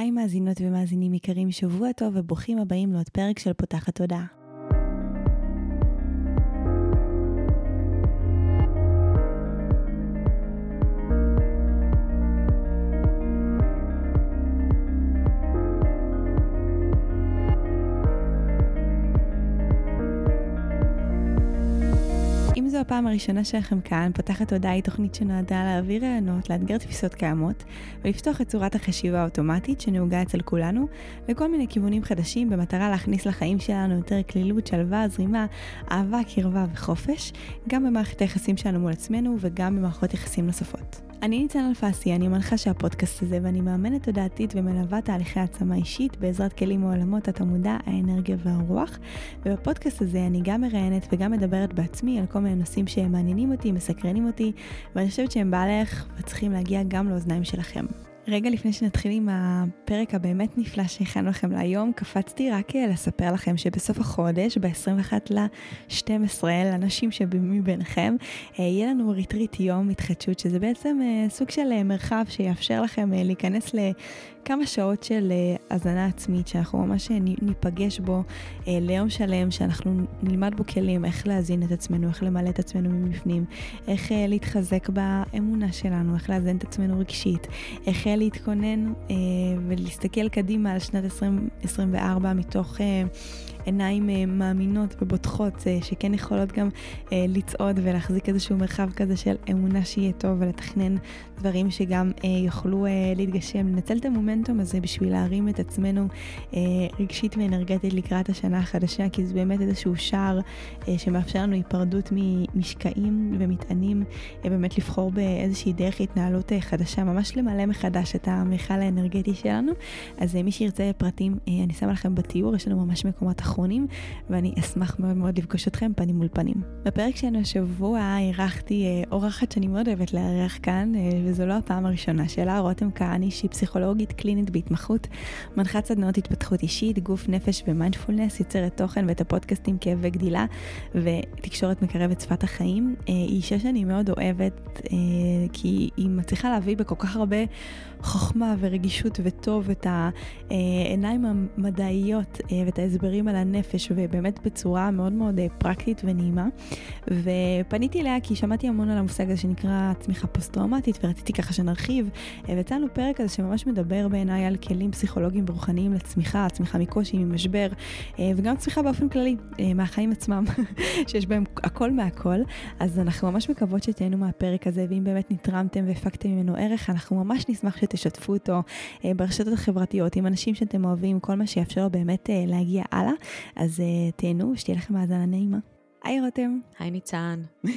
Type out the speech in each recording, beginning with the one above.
היי מאזינות ומאזינים יקרים, שבוע טוב וברוכים הבאים לעוד פרק של פותחת תודעה. הפעם הראשונה שלכם כאן, פותחת הודעה היא תוכנית שנועדה להעביר רעיונות, לאתגר תפיסות קיימות ולפתוח את צורת החשיבה האוטומטית שנהוגה אצל כולנו לכל מיני כיוונים חדשים במטרה להכניס לחיים שלנו יותר כלילות, שלווה, זרימה, אהבה, קרבה וחופש, גם במערכת היחסים שלנו מול עצמנו וגם במערכות יחסים נוספות. אני ניצן אלפסי, אני מנחה של הפודקאסט הזה ואני מאמנת תודעתית ומלווה תהליכי העצמה אישית בעזרת כלים מעולמות התמודה, האנרגיה והרוח. ובפודקאסט הזה אני גם מראיינת וגם מדברת בעצמי על כל מיני נושאים שהם מעניינים אותי, מסקרנים אותי, ואני חושבת שהם בעלך וצריכים להגיע גם לאוזניים שלכם. רגע לפני שנתחיל עם הפרק הבאמת נפלא שהכנו לכם להיום, קפצתי רק אה, לספר לכם שבסוף החודש, ב-21 ל-12, לאנשים שמביניכם, אה, יהיה לנו ריטריט יום התחדשות, שזה בעצם אה, סוג של מרחב שיאפשר לכם להיכנס. כמה שעות של הזנה עצמית, שאנחנו ממש ניפגש בו uh, ליום שלם, שאנחנו נלמד בו כלים, איך להזין את עצמנו, איך למלא את עצמנו מבפנים, איך להתחזק באמונה שלנו, איך לאזן את עצמנו רגשית, איך להתכונן ולהסתכל קדימה על שנת 2024 מתוך... עיניים uh, מאמינות ובוטחות, uh, שכן יכולות גם uh, לצעוד ולהחזיק איזשהו מרחב כזה של אמונה שיהיה טוב ולתכנן דברים שגם יוכלו להתגשם, לנצל את המומנטום הזה בשביל להרים את עצמנו רגשית ואנרגטית לקראת השנה החדשה, כי זה באמת איזשהו שער שמאפשר לנו היפרדות ממשקעים ומטענים, באמת לבחור באיזושהי דרך התנהלות חדשה, ממש למלא מחדש את המכל האנרגטי שלנו. אז מי שירצה פרטים, אני שמה לכם בתיאור, יש לנו ממש מקומות אחרונים, ואני אשמח מאוד מאוד לפגוש אתכם פנים מול פנים. בפרק שלנו השבוע אירחתי uh, אורחת שאני מאוד אוהבת לארח כאן, uh, וזו לא הפעם הראשונה שלה, רותם כהני, שהיא פסיכולוגית קלינית בהתמחות, מנחת סדנאות התפתחות אישית, גוף, נפש ומיינדפולנס, יוצרת תוכן ואת הפודקאסטים כאב וגדילה, ותקשורת מקרבת שפת החיים. אה, היא אישה שאני מאוד אוהבת, אה, כי היא מצליחה להביא בכל כך הרבה חוכמה ורגישות וטוב את העיניים המדעיות אה, ואת ההסברים על הנפש, ובאמת בצורה מאוד מאוד פרקטית ונעימה. ופניתי אליה כי שמעתי המון על המושג הזה שנקרא צמיחה פוסט-טראומטית, ורציתי רציתי ככה שנרחיב, אה, ויצא לנו פרק כזה שממש מדבר בעיניי על כלים פסיכולוגיים ורוחניים לצמיחה, צמיחה מקושי, ממשבר, אה, וגם צמיחה באופן כללי, אה, מהחיים עצמם, שיש בהם הכל מהכל. אז אנחנו ממש מקוות שתהנו מהפרק הזה, ואם באמת נתרמתם והפקתם ממנו ערך, אנחנו ממש נשמח שתשתפו אותו ברשתות החברתיות, עם אנשים שאתם אוהבים, כל מה שיאפשר לו באמת להגיע הלאה. אז תהנו, שתהיה לכם האזנה נעימה. היי רותם. היי ניצן.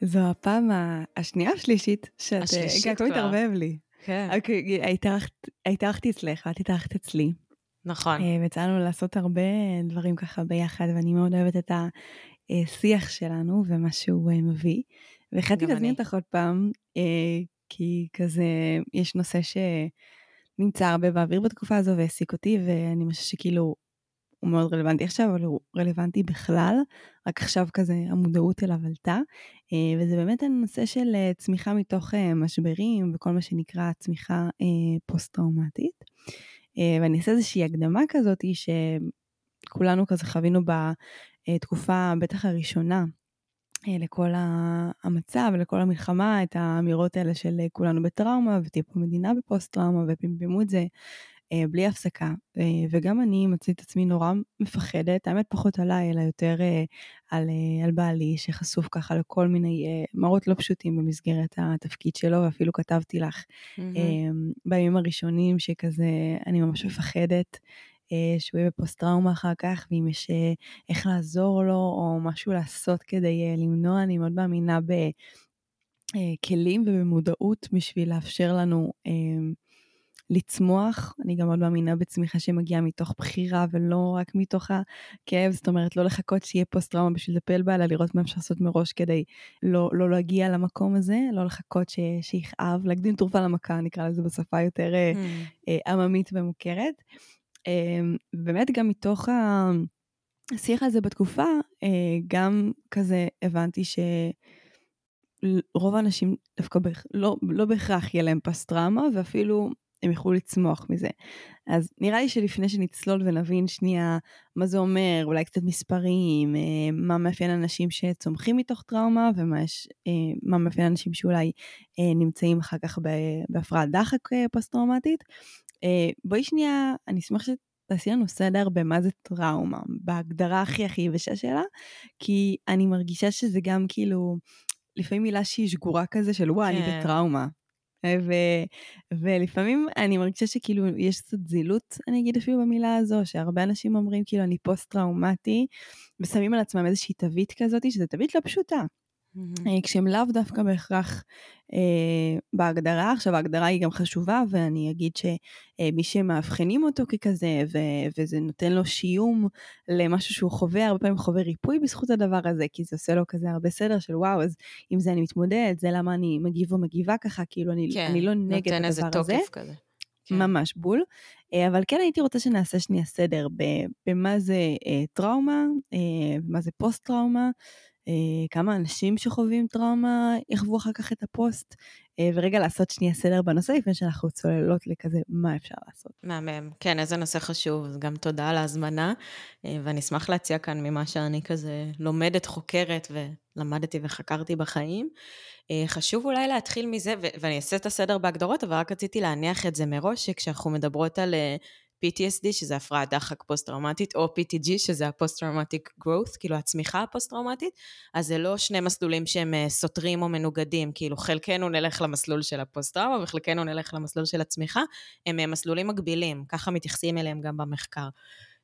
זו הפעם השנייה השלישית שאת השלישית כבר. מתערבב לי. כן. אוקיי, התארחתי אצלך, את התארחת אצלי. נכון. אה, ויצאנו לעשות הרבה דברים ככה ביחד, ואני מאוד אוהבת את השיח שלנו ומה שהוא אה, מביא. והחלטתי להזמין אותך עוד פעם, אה, כי כזה, יש נושא שנמצא הרבה באוויר בתקופה הזו והעסיק אותי, ואני חושבת שכאילו הוא מאוד רלוונטי עכשיו, אבל הוא רלוונטי בכלל, רק עכשיו כזה המודעות אליו עלתה, אה, וזה באמת הנושא של אה, צמיחה מתוך אה, משברים וכל מה שנקרא צמיחה פוסט-טראומטית. ואני אעשה איזושהי הקדמה כזאת שכולנו כזה חווינו בתקופה, בטח הראשונה, לכל המצב, לכל המלחמה, את האמירות האלה של כולנו בטראומה, ותהיה פה מדינה בפוסט-טראומה, ופמפמו את זה אה, בלי הפסקה, אה, וגם אני מצאתי את עצמי נורא מפחדת, האמת פחות עליי, אלא יותר אה, על, על בעלי, שחשוף ככה לכל מיני מראות לא פשוטים במסגרת התפקיד שלו, ואפילו כתבתי לך mm-hmm. בימים הראשונים שכזה, אני ממש מפחדת. שהוא יהיה בפוסט טראומה אחר כך, ואם יש איך לעזור לו, או משהו לעשות כדי למנוע, אני מאוד מאמינה בכלים ובמודעות בשביל לאפשר לנו לצמוח. אני גם מאוד מאמינה בצמיחה שמגיעה מתוך בחירה ולא רק מתוך הכאב, זאת אומרת לא לחכות שיהיה פוסט טראומה בשביל לטפל בה, אלא לראות מה אפשר לעשות מראש כדי לא, לא להגיע למקום הזה, לא לחכות ש, שיכאב, להקדים תרופה למכה, נקרא לזה בשפה יותר אה, mm. אה, עממית ומוכרת. אה, באמת גם מתוך השיח הזה בתקופה, גם כזה הבנתי ש... רוב האנשים דווקא לא, לא בהכרח יהיה להם פסט טראומה, ואפילו הם יוכלו לצמוח מזה. אז נראה לי שלפני שנצלול ונבין שנייה מה זה אומר, אולי קצת מספרים, אה, מה מאפיין אנשים שצומחים מתוך טראומה ומה יש, מה מאפיין אנשים שאולי נמצאים אחר כך בהפרעת דחק פוסט-טראומטית. בואי שנייה, אני אשמח תעשי לנו סדר במה זה טראומה, בהגדרה הכי הכי יבשה שלה, כי אני מרגישה שזה גם כאילו, לפעמים מילה שהיא שגורה כזה של וואי, כן. אני בטראומה. ו- ולפעמים אני מרגישה שכאילו יש קצת זילות, אני אגיד אפילו במילה הזו, שהרבה אנשים אומרים כאילו אני פוסט-טראומטי, ושמים על עצמם איזושהי תווית כזאת, שזו תווית לא פשוטה. Mm-hmm. כשהם לאו דווקא בהכרח אה, בהגדרה. עכשיו ההגדרה היא גם חשובה ואני אגיד שמי שמאבחנים אותו ככזה ו- וזה נותן לו שיום למשהו שהוא חווה, הרבה פעמים חווה ריפוי בזכות הדבר הזה, כי זה עושה לו כזה הרבה סדר של וואו, אז עם זה אני מתמודד, זה למה אני מגיב או מגיבה ככה, כאילו אני, כן, אני לא נגד הדבר הזה. כן, נותן איזה תוקף כזה. כן. ממש בול. אבל כן הייתי רוצה שנעשה שנייה סדר במה זה טראומה, מה זה פוסט-טראומה. אה, כמה אנשים שחווים טראומה יחוו אחר כך את הפוסט, אה, ורגע לעשות שנייה סדר בנושא לפני שאנחנו צוללות לכזה מה אפשר לעשות. מהמם, כן, איזה נושא חשוב, אז גם תודה על ההזמנה, אה, ואני אשמח להציע כאן ממה שאני כזה לומדת, חוקרת ולמדתי וחקרתי בחיים. חשוב אולי להתחיל מזה, ואני אעשה את הסדר בהגדרות, אבל רק רציתי להניח את זה מראש, שכשאנחנו מדברות על PTSD, שזה הפרעת דחק פוסט-טראומטית, או PTG, שזה ה post-traumatic growth, כאילו הצמיחה הפוסט-טראומטית, אז זה לא שני מסלולים שהם אה, סותרים או מנוגדים, כאילו חלקנו נלך למסלול של הפוסט-טראומה וחלקנו נלך למסלול של הצמיחה, הם אה, מסלולים מקבילים, ככה מתייחסים אליהם גם במחקר.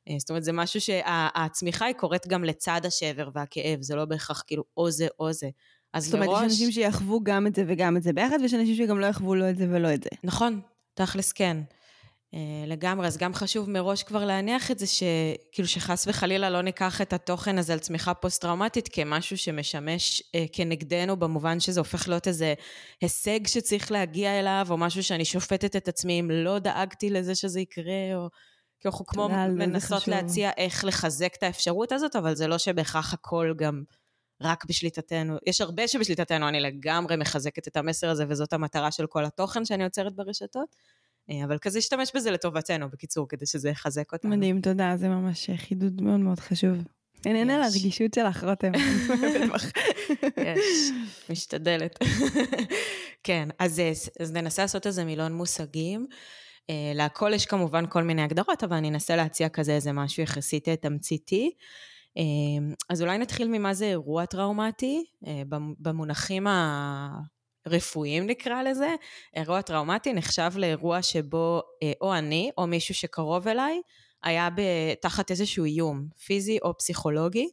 אה, זאת אומרת, זה משהו שהצמיחה היא קורית גם לצד השבר והכאב, זה לא בהכרח כאילו או זה או זה. אז זאת אומרת, מראש... יש אנשים שיחוו גם את זה וגם את זה ביחד, ויש אנשים שגם לא יחוו לא את זה ולא את זה. נכון, תכלס כן. אה, לגמרי, אז גם חשוב מראש כבר להניח את זה, שכאילו שחס וחלילה לא ניקח את התוכן הזה על צמיחה פוסט-טראומטית כמשהו שמשמש אה, כנגדנו, במובן שזה הופך להיות איזה הישג שצריך להגיע אליו, או משהו שאני שופטת את עצמי אם לא דאגתי לזה שזה יקרה, או... כי אנחנו כמו מנסות להציע איך לחזק את האפשרות הזאת, אבל זה לא שבהכרח הכל גם רק בשליטתנו. יש הרבה שבשליטתנו, אני לגמרי מחזקת את המסר הזה, וזאת המטרה של כל התוכן שאני יוצרת ברשתות. אה, אבל כזה להשתמש בזה לטובתנו, בקיצור, כדי שזה יחזק אותנו. מדהים, תודה, זה ממש חידוד מאוד מאוד חשוב. אין על הרגישות שלך, רותם. יש, משתדלת. כן, אז, אה, אז ננסה לעשות איזה מילון מושגים. אה, להכל יש כמובן כל מיני הגדרות, אבל אני אנסה להציע כזה איזה משהו יחסית תמציתי. אז אולי נתחיל ממה זה אירוע טראומטי, במונחים רפואיים נקרא לזה, אירוע טראומטי נחשב לאירוע שבו אה, או אני או מישהו שקרוב אליי היה תחת איזשהו איום, פיזי או פסיכולוגי,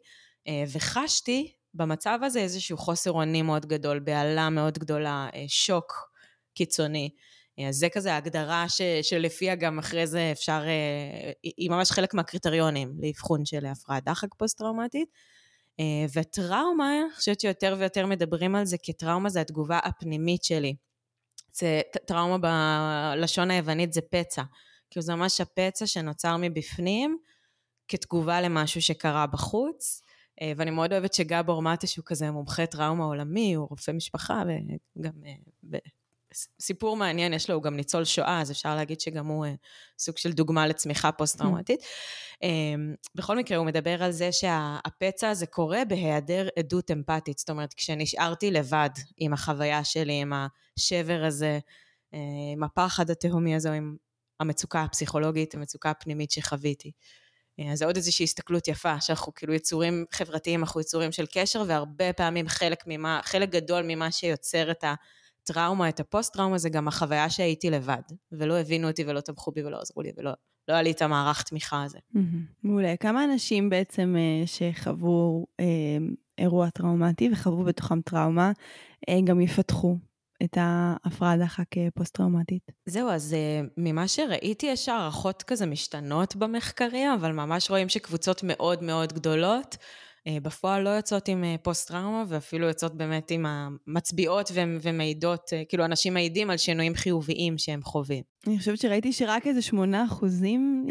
אה, וחשתי במצב הזה איזשהו חוסר אונים מאוד גדול, בהלה מאוד גדולה, אה, שוק קיצוני. אז זה כזה ההגדרה שלפיה גם אחרי זה אפשר, היא ממש חלק מהקריטריונים לאבחון של הפרעת דחק פוסט-טראומטית. אה, וטראומה, אני חושבת שיותר ויותר מדברים על זה כטראומה זה התגובה הפנימית שלי. זה טראומה בלשון היוונית זה פצע. כאילו זה ממש הפצע שנוצר מבפנים כתגובה למשהו שקרה בחוץ. אה, ואני מאוד אוהבת שגבור מטה שהוא כזה מומחה טראומה עולמי, הוא רופא משפחה וגם אה, סיפור מעניין, יש לו, הוא גם ניצול שואה, אז אפשר להגיד שגם הוא אה, סוג של דוגמה לצמיחה פוסט-טראומטית. אה, בכל מקרה, הוא מדבר על זה שהפצע הזה קורה בהיעדר עדות אמפתית. זאת אומרת, כשנשארתי לבד עם החוויה שלי, עם השבר הזה, אה, עם הפחד התהומי הזה, עם המצוקה הפסיכולוגית, המצוקה הפנימית שחוויתי. אז זה עוד איזושהי הסתכלות יפה, שאנחנו כאילו יצורים חברתיים, אנחנו יצורים של קשר, והרבה פעמים חלק ממה, חלק גדול ממה שיוצר את ה... הטראומה, את הפוסט-טראומה, זה גם החוויה שהייתי לבד, ולא הבינו אותי ולא תמכו בי ולא עזרו לי ולא לא היה לי את המערך תמיכה הזה. מעולה. כמה אנשים בעצם אה, שחוו אה, אירוע טראומטי וחוו בתוכם טראומה, אה, גם יפתחו את ההפרעה דחק פוסט-טראומטית. זהו, אז ממה שראיתי, יש הערכות כזה משתנות במחקרים, אבל ממש רואים שקבוצות מאוד מאוד גדולות בפועל לא יוצאות עם אה, פוסט-טראומה, ואפילו יוצאות באמת עם המצביעות ומעידות, אה, כאילו אנשים מעידים על שינויים חיוביים שהם חווים. אני חושבת שראיתי שרק איזה שמונה אחוזים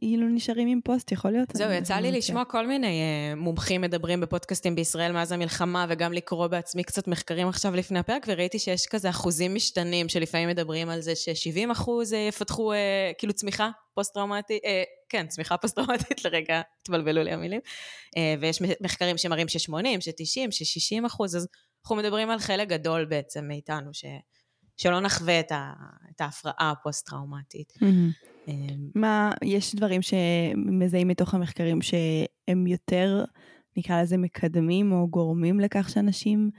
כאילו נשארים עם פוסט, יכול להיות? זהו, יצא לי לשמוע כל מיני uh, מומחים מדברים בפודקאסטים בישראל מאז המלחמה, וגם לקרוא בעצמי קצת מחקרים עכשיו לפני הפרק, וראיתי שיש כזה אחוזים משתנים, שלפעמים מדברים על זה ש-70 אחוז יפתחו uh, כאילו צמיחה פוסט-טראומטית, כן, צמיחה פוסט-טראומטית, לרגע התבלבלו לי המילים, ויש מחקרים שמראים ש-80, ש-90, ש-60 אחוז, אז אנחנו מדברים על חלק גדול בעצם מאיתנו, ש... שלא נחווה את, ה, את ההפרעה הפוסט-טראומטית. Mm-hmm. מה, יש דברים שמזהים מתוך המחקרים שהם יותר, נקרא לזה מקדמים או גורמים לכך שאנשים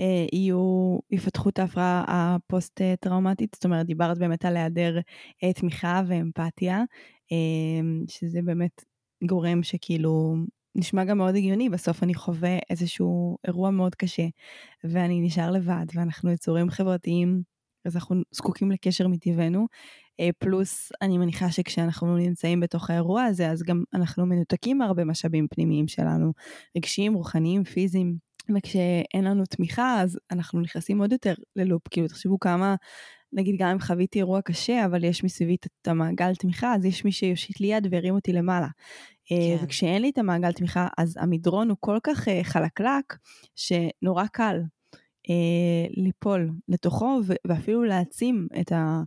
אה, יהיו, יפתחו את ההפרעה הפוסט-טראומטית? זאת אומרת, דיברת באמת על היעדר אה, תמיכה ואמפתיה, אה, שזה באמת גורם שכאילו נשמע גם מאוד הגיוני, בסוף אני חווה איזשהו אירוע מאוד קשה, ואני נשאר לבד, ואנחנו יצורים חברתיים אז אנחנו זקוקים לקשר מטבענו. אה, פלוס, אני מניחה שכשאנחנו נמצאים בתוך האירוע הזה, אז גם אנחנו מנותקים מהרבה משאבים פנימיים שלנו, רגשיים, רוחניים, פיזיים. וכשאין לנו תמיכה, אז אנחנו נכנסים עוד יותר ללופ. כאילו, תחשבו כמה, נגיד גם אם חוויתי אירוע קשה, אבל יש מסביבי את המעגל תמיכה, אז יש מי שיושיט לי יד והרים אותי למעלה. אה, כן. וכשאין לי את המעגל תמיכה, אז המדרון הוא כל כך אה, חלקלק, שנורא קל ליפול לתוכו ואפילו להעצים את, ה,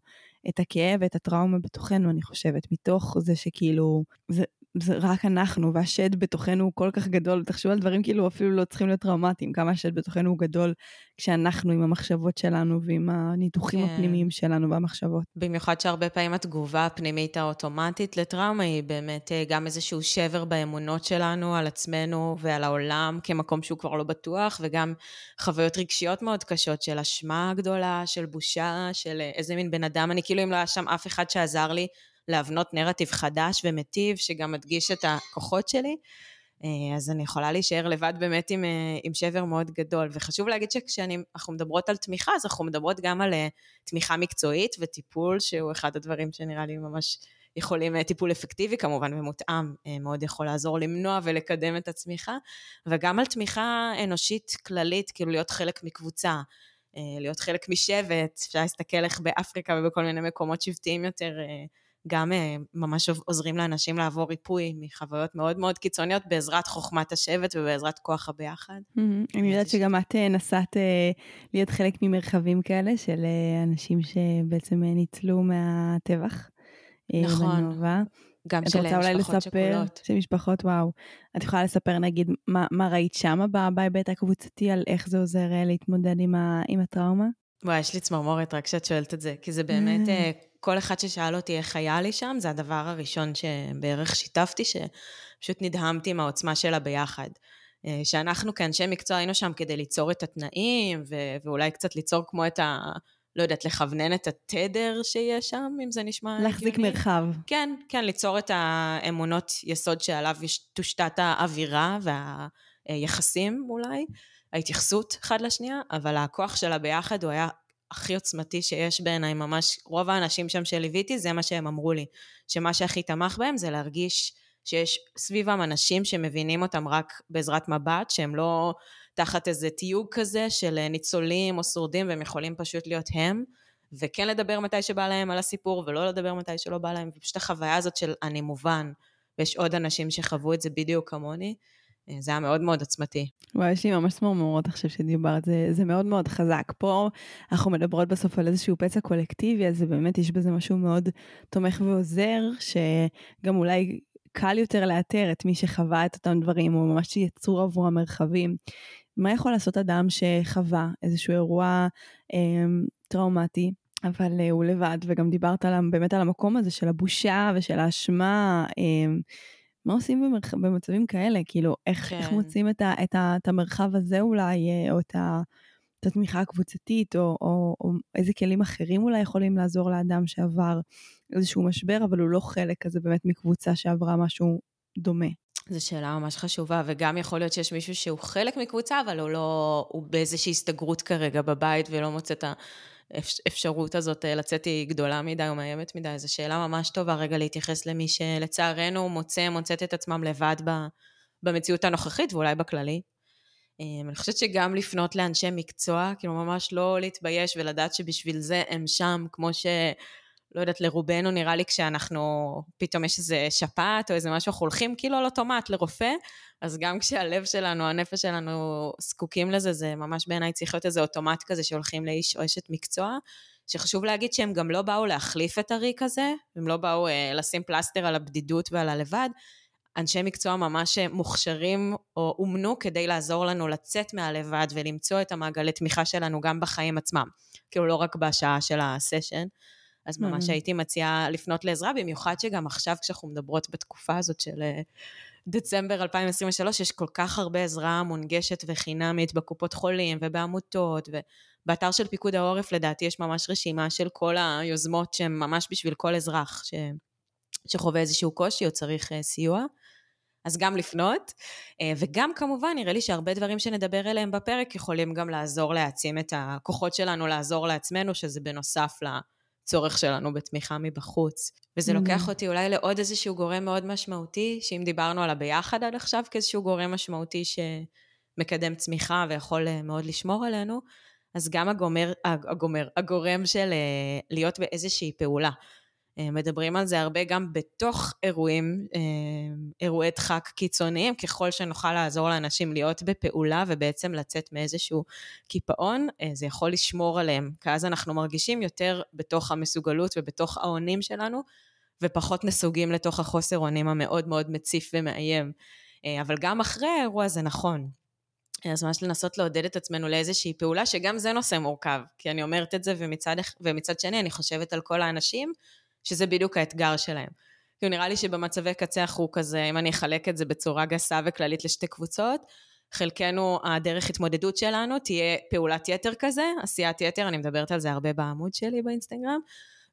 את הכאב ואת הטראומה בתוכנו, אני חושבת, מתוך זה שכאילו, זה, זה רק אנחנו, והשד בתוכנו הוא כל כך גדול, תחשבו על דברים כאילו אפילו לא צריכים להיות טראומטיים, כמה השד בתוכנו הוא גדול כשאנחנו עם המחשבות שלנו ועם הניתוחים כן. הפנימיים שלנו והמחשבות. במיוחד שהרבה פעמים התגובה הפנימית האוטומטית לטראומה היא באמת אה, גם איזשהו שבר באמונות שלנו על עצמנו ועל העולם כמקום שהוא כבר לא בטוח, וגם חוויות רגשיות מאוד קשות של אשמה גדולה, של בושה, של אה, איזה מין בן אדם, אני כאילו אם לא היה שם אף אחד שעזר לי, להבנות נרטיב חדש ומטיב, שגם מדגיש את הכוחות שלי. אה, אז אני יכולה להישאר לבד באמת עם, אה, עם שבר מאוד גדול. וחשוב להגיד שכשאנחנו מדברות על תמיכה, אז אנחנו מדברות גם על אה, תמיכה מקצועית וטיפול, שהוא אחד הדברים שנראה לי ממש יכולים, טיפול אפקטיבי כמובן ומותאם, מאוד יכול לעזור למנוע ולקדם את הצמיחה, וגם על תמיכה אנושית כללית, כאילו להיות חלק מקבוצה. להיות חלק משבט, אפשר להסתכל איך באפריקה ובכל מיני מקומות שבטיים יותר גם אה, ממש עוזרים לאנשים לעבור ריפוי מחוויות מאוד מאוד קיצוניות בעזרת חוכמת השבט ובעזרת כוח הביחד. אני יודעת שגם את אה, נסעת אה, להיות חלק ממרחבים כאלה של אנשים שבעצם ניצלו מהטבח. נכון. גם של משפחות שכולות. של משפחות, וואו. את יכולה לספר נגיד מה, מה ראית שם בהיבט הקבוצתי על איך זה עוזר להתמודד עם, ה, עם הטראומה? וואי, יש לי צמרמורת רק כשאת שואלת את זה, כי זה באמת כל אחד ששאל אותי איך היה לי שם, זה הדבר הראשון שבערך שיתפתי, שפשוט נדהמתי מהעוצמה שלה ביחד. אה, שאנחנו כאנשי מקצוע היינו שם כדי ליצור את התנאים, ו- ואולי קצת ליצור כמו את ה... לא יודעת, לכוונן את התדר שיש שם, אם זה נשמע להחזיק הגיוני. מרחב. כן, כן, ליצור את האמונות יסוד שעליו תושתת האווירה והיחסים אולי, ההתייחסות אחד לשנייה, אבל הכוח שלה ביחד הוא היה הכי עוצמתי שיש בעיניי, ממש רוב האנשים שם שליוויתי, זה מה שהם אמרו לי, שמה שהכי תמך בהם זה להרגיש שיש סביבם אנשים שמבינים אותם רק בעזרת מבט, שהם לא תחת איזה תיוג כזה של ניצולים או שורדים, והם יכולים פשוט להיות הם, וכן לדבר מתי שבא להם על הסיפור, ולא לדבר מתי שלא בא להם, ופשוט החוויה הזאת של אני מובן, ויש עוד אנשים שחוו את זה בדיוק כמוני. זה היה מאוד מאוד עוצמתי. וואי, יש לי ממש צמרמורות עכשיו שדיברת, זה, זה מאוד מאוד חזק. פה אנחנו מדברות בסוף על איזשהו פצע קולקטיבי, אז באמת, יש בזה משהו מאוד תומך ועוזר, שגם אולי קל יותר לאתר את מי שחווה את אותם דברים, או ממש יצור עבור המרחבים. מה יכול לעשות אדם שחווה איזשהו אירוע אה, טראומטי, אבל אה, הוא לבד, וגם דיברת על, באמת על המקום הזה של הבושה ושל האשמה, אה, מה עושים במרח... במצבים כאלה? כאילו, איך, כן. איך מוצאים את, ה, את, ה, את המרחב הזה אולי, אה, או את, ה, את התמיכה הקבוצתית, או, או, או איזה כלים אחרים אולי יכולים לעזור לאדם שעבר איזשהו משבר, אבל הוא לא חלק כזה באמת מקבוצה שעברה משהו דומה. זו שאלה ממש חשובה, וגם יכול להיות שיש מישהו שהוא חלק מקבוצה, אבל הוא לא, הוא באיזושהי הסתגרות כרגע בבית ולא מוצא את ה... האפשרות הזאת אה, לצאת היא גדולה מדי או מאיימת מדי, זו שאלה ממש טובה רגע להתייחס למי שלצערנו מוצא, מוצאת את עצמם לבד במציאות הנוכחית ואולי בכללי. אה, אני חושבת שגם לפנות לאנשי מקצוע, כאילו ממש לא להתבייש ולדעת שבשביל זה הם שם, כמו ש... לא יודעת, לרובנו נראה לי כשאנחנו, פתאום יש איזה שפעת או איזה משהו, אנחנו הולכים כאילו על אוטומט לרופא, אז גם כשהלב שלנו, הנפש שלנו זקוקים לזה, זה ממש בעיניי צריך להיות איזה אוטומט כזה שהולכים לאיש או אשת מקצוע, שחשוב להגיד שהם גם לא באו להחליף את הריק הזה, הם לא באו אה, לשים פלסטר על הבדידות ועל הלבד, אנשי מקצוע ממש מוכשרים או אומנו כדי לעזור לנו לצאת מהלבד ולמצוא את המעגלי תמיכה שלנו גם בחיים עצמם, כאילו לא רק בשעה של הסשן. אז ממש הייתי מציעה לפנות לעזרה, במיוחד שגם עכשיו כשאנחנו מדברות בתקופה הזאת של אה, דצמבר 2023, יש כל כך הרבה עזרה מונגשת וחינמית בקופות חולים ובעמותות, ובאתר של פיקוד העורף לדעתי יש ממש רשימה של כל היוזמות שהן ממש בשביל כל אזרח ש... שחווה איזשהו קושי או צריך אה, סיוע. אז גם לפנות, אה, וגם כמובן נראה לי שהרבה דברים שנדבר עליהם בפרק יכולים גם לעזור להעצים את הכוחות שלנו לעזור לעצמנו, שזה בנוסף לצורך שלנו בתמיכה מבחוץ. וזה mm-hmm. לוקח אותי אולי לעוד איזשהו גורם מאוד משמעותי, שאם דיברנו על הביחד עד עכשיו כאיזשהו גורם משמעותי שמקדם צמיחה ויכול אה, מאוד לשמור עלינו, אז גם הגומר, הגומר, הגורם של אה, להיות באיזושהי פעולה. אה, מדברים על זה הרבה גם בתוך אירועים, אה, אירועי דחק קיצוניים, ככל שנוכל לעזור לאנשים להיות בפעולה ובעצם לצאת מאיזשהו קיפאון, אה, זה יכול לשמור עליהם, כי אז אנחנו מרגישים יותר בתוך המסוגלות ובתוך האונים שלנו, ופחות נסוגים לתוך החוסר אונים המאוד מאוד מציף ומאיים. אבל גם אחרי האירוע זה נכון. אז ממש לנסות לעודד את עצמנו לאיזושהי פעולה, שגם זה נושא מורכב, כי אני אומרת את זה, ומצד, ומצד שני אני חושבת על כל האנשים שזה בדיוק האתגר שלהם. כי נראה לי שבמצבי קצה אנחנו כזה, אם אני אחלק את זה בצורה גסה וכללית לשתי קבוצות, חלקנו, הדרך התמודדות שלנו תהיה פעולת יתר כזה, עשיית יתר, אני מדברת על זה הרבה בעמוד שלי באינסטגרם,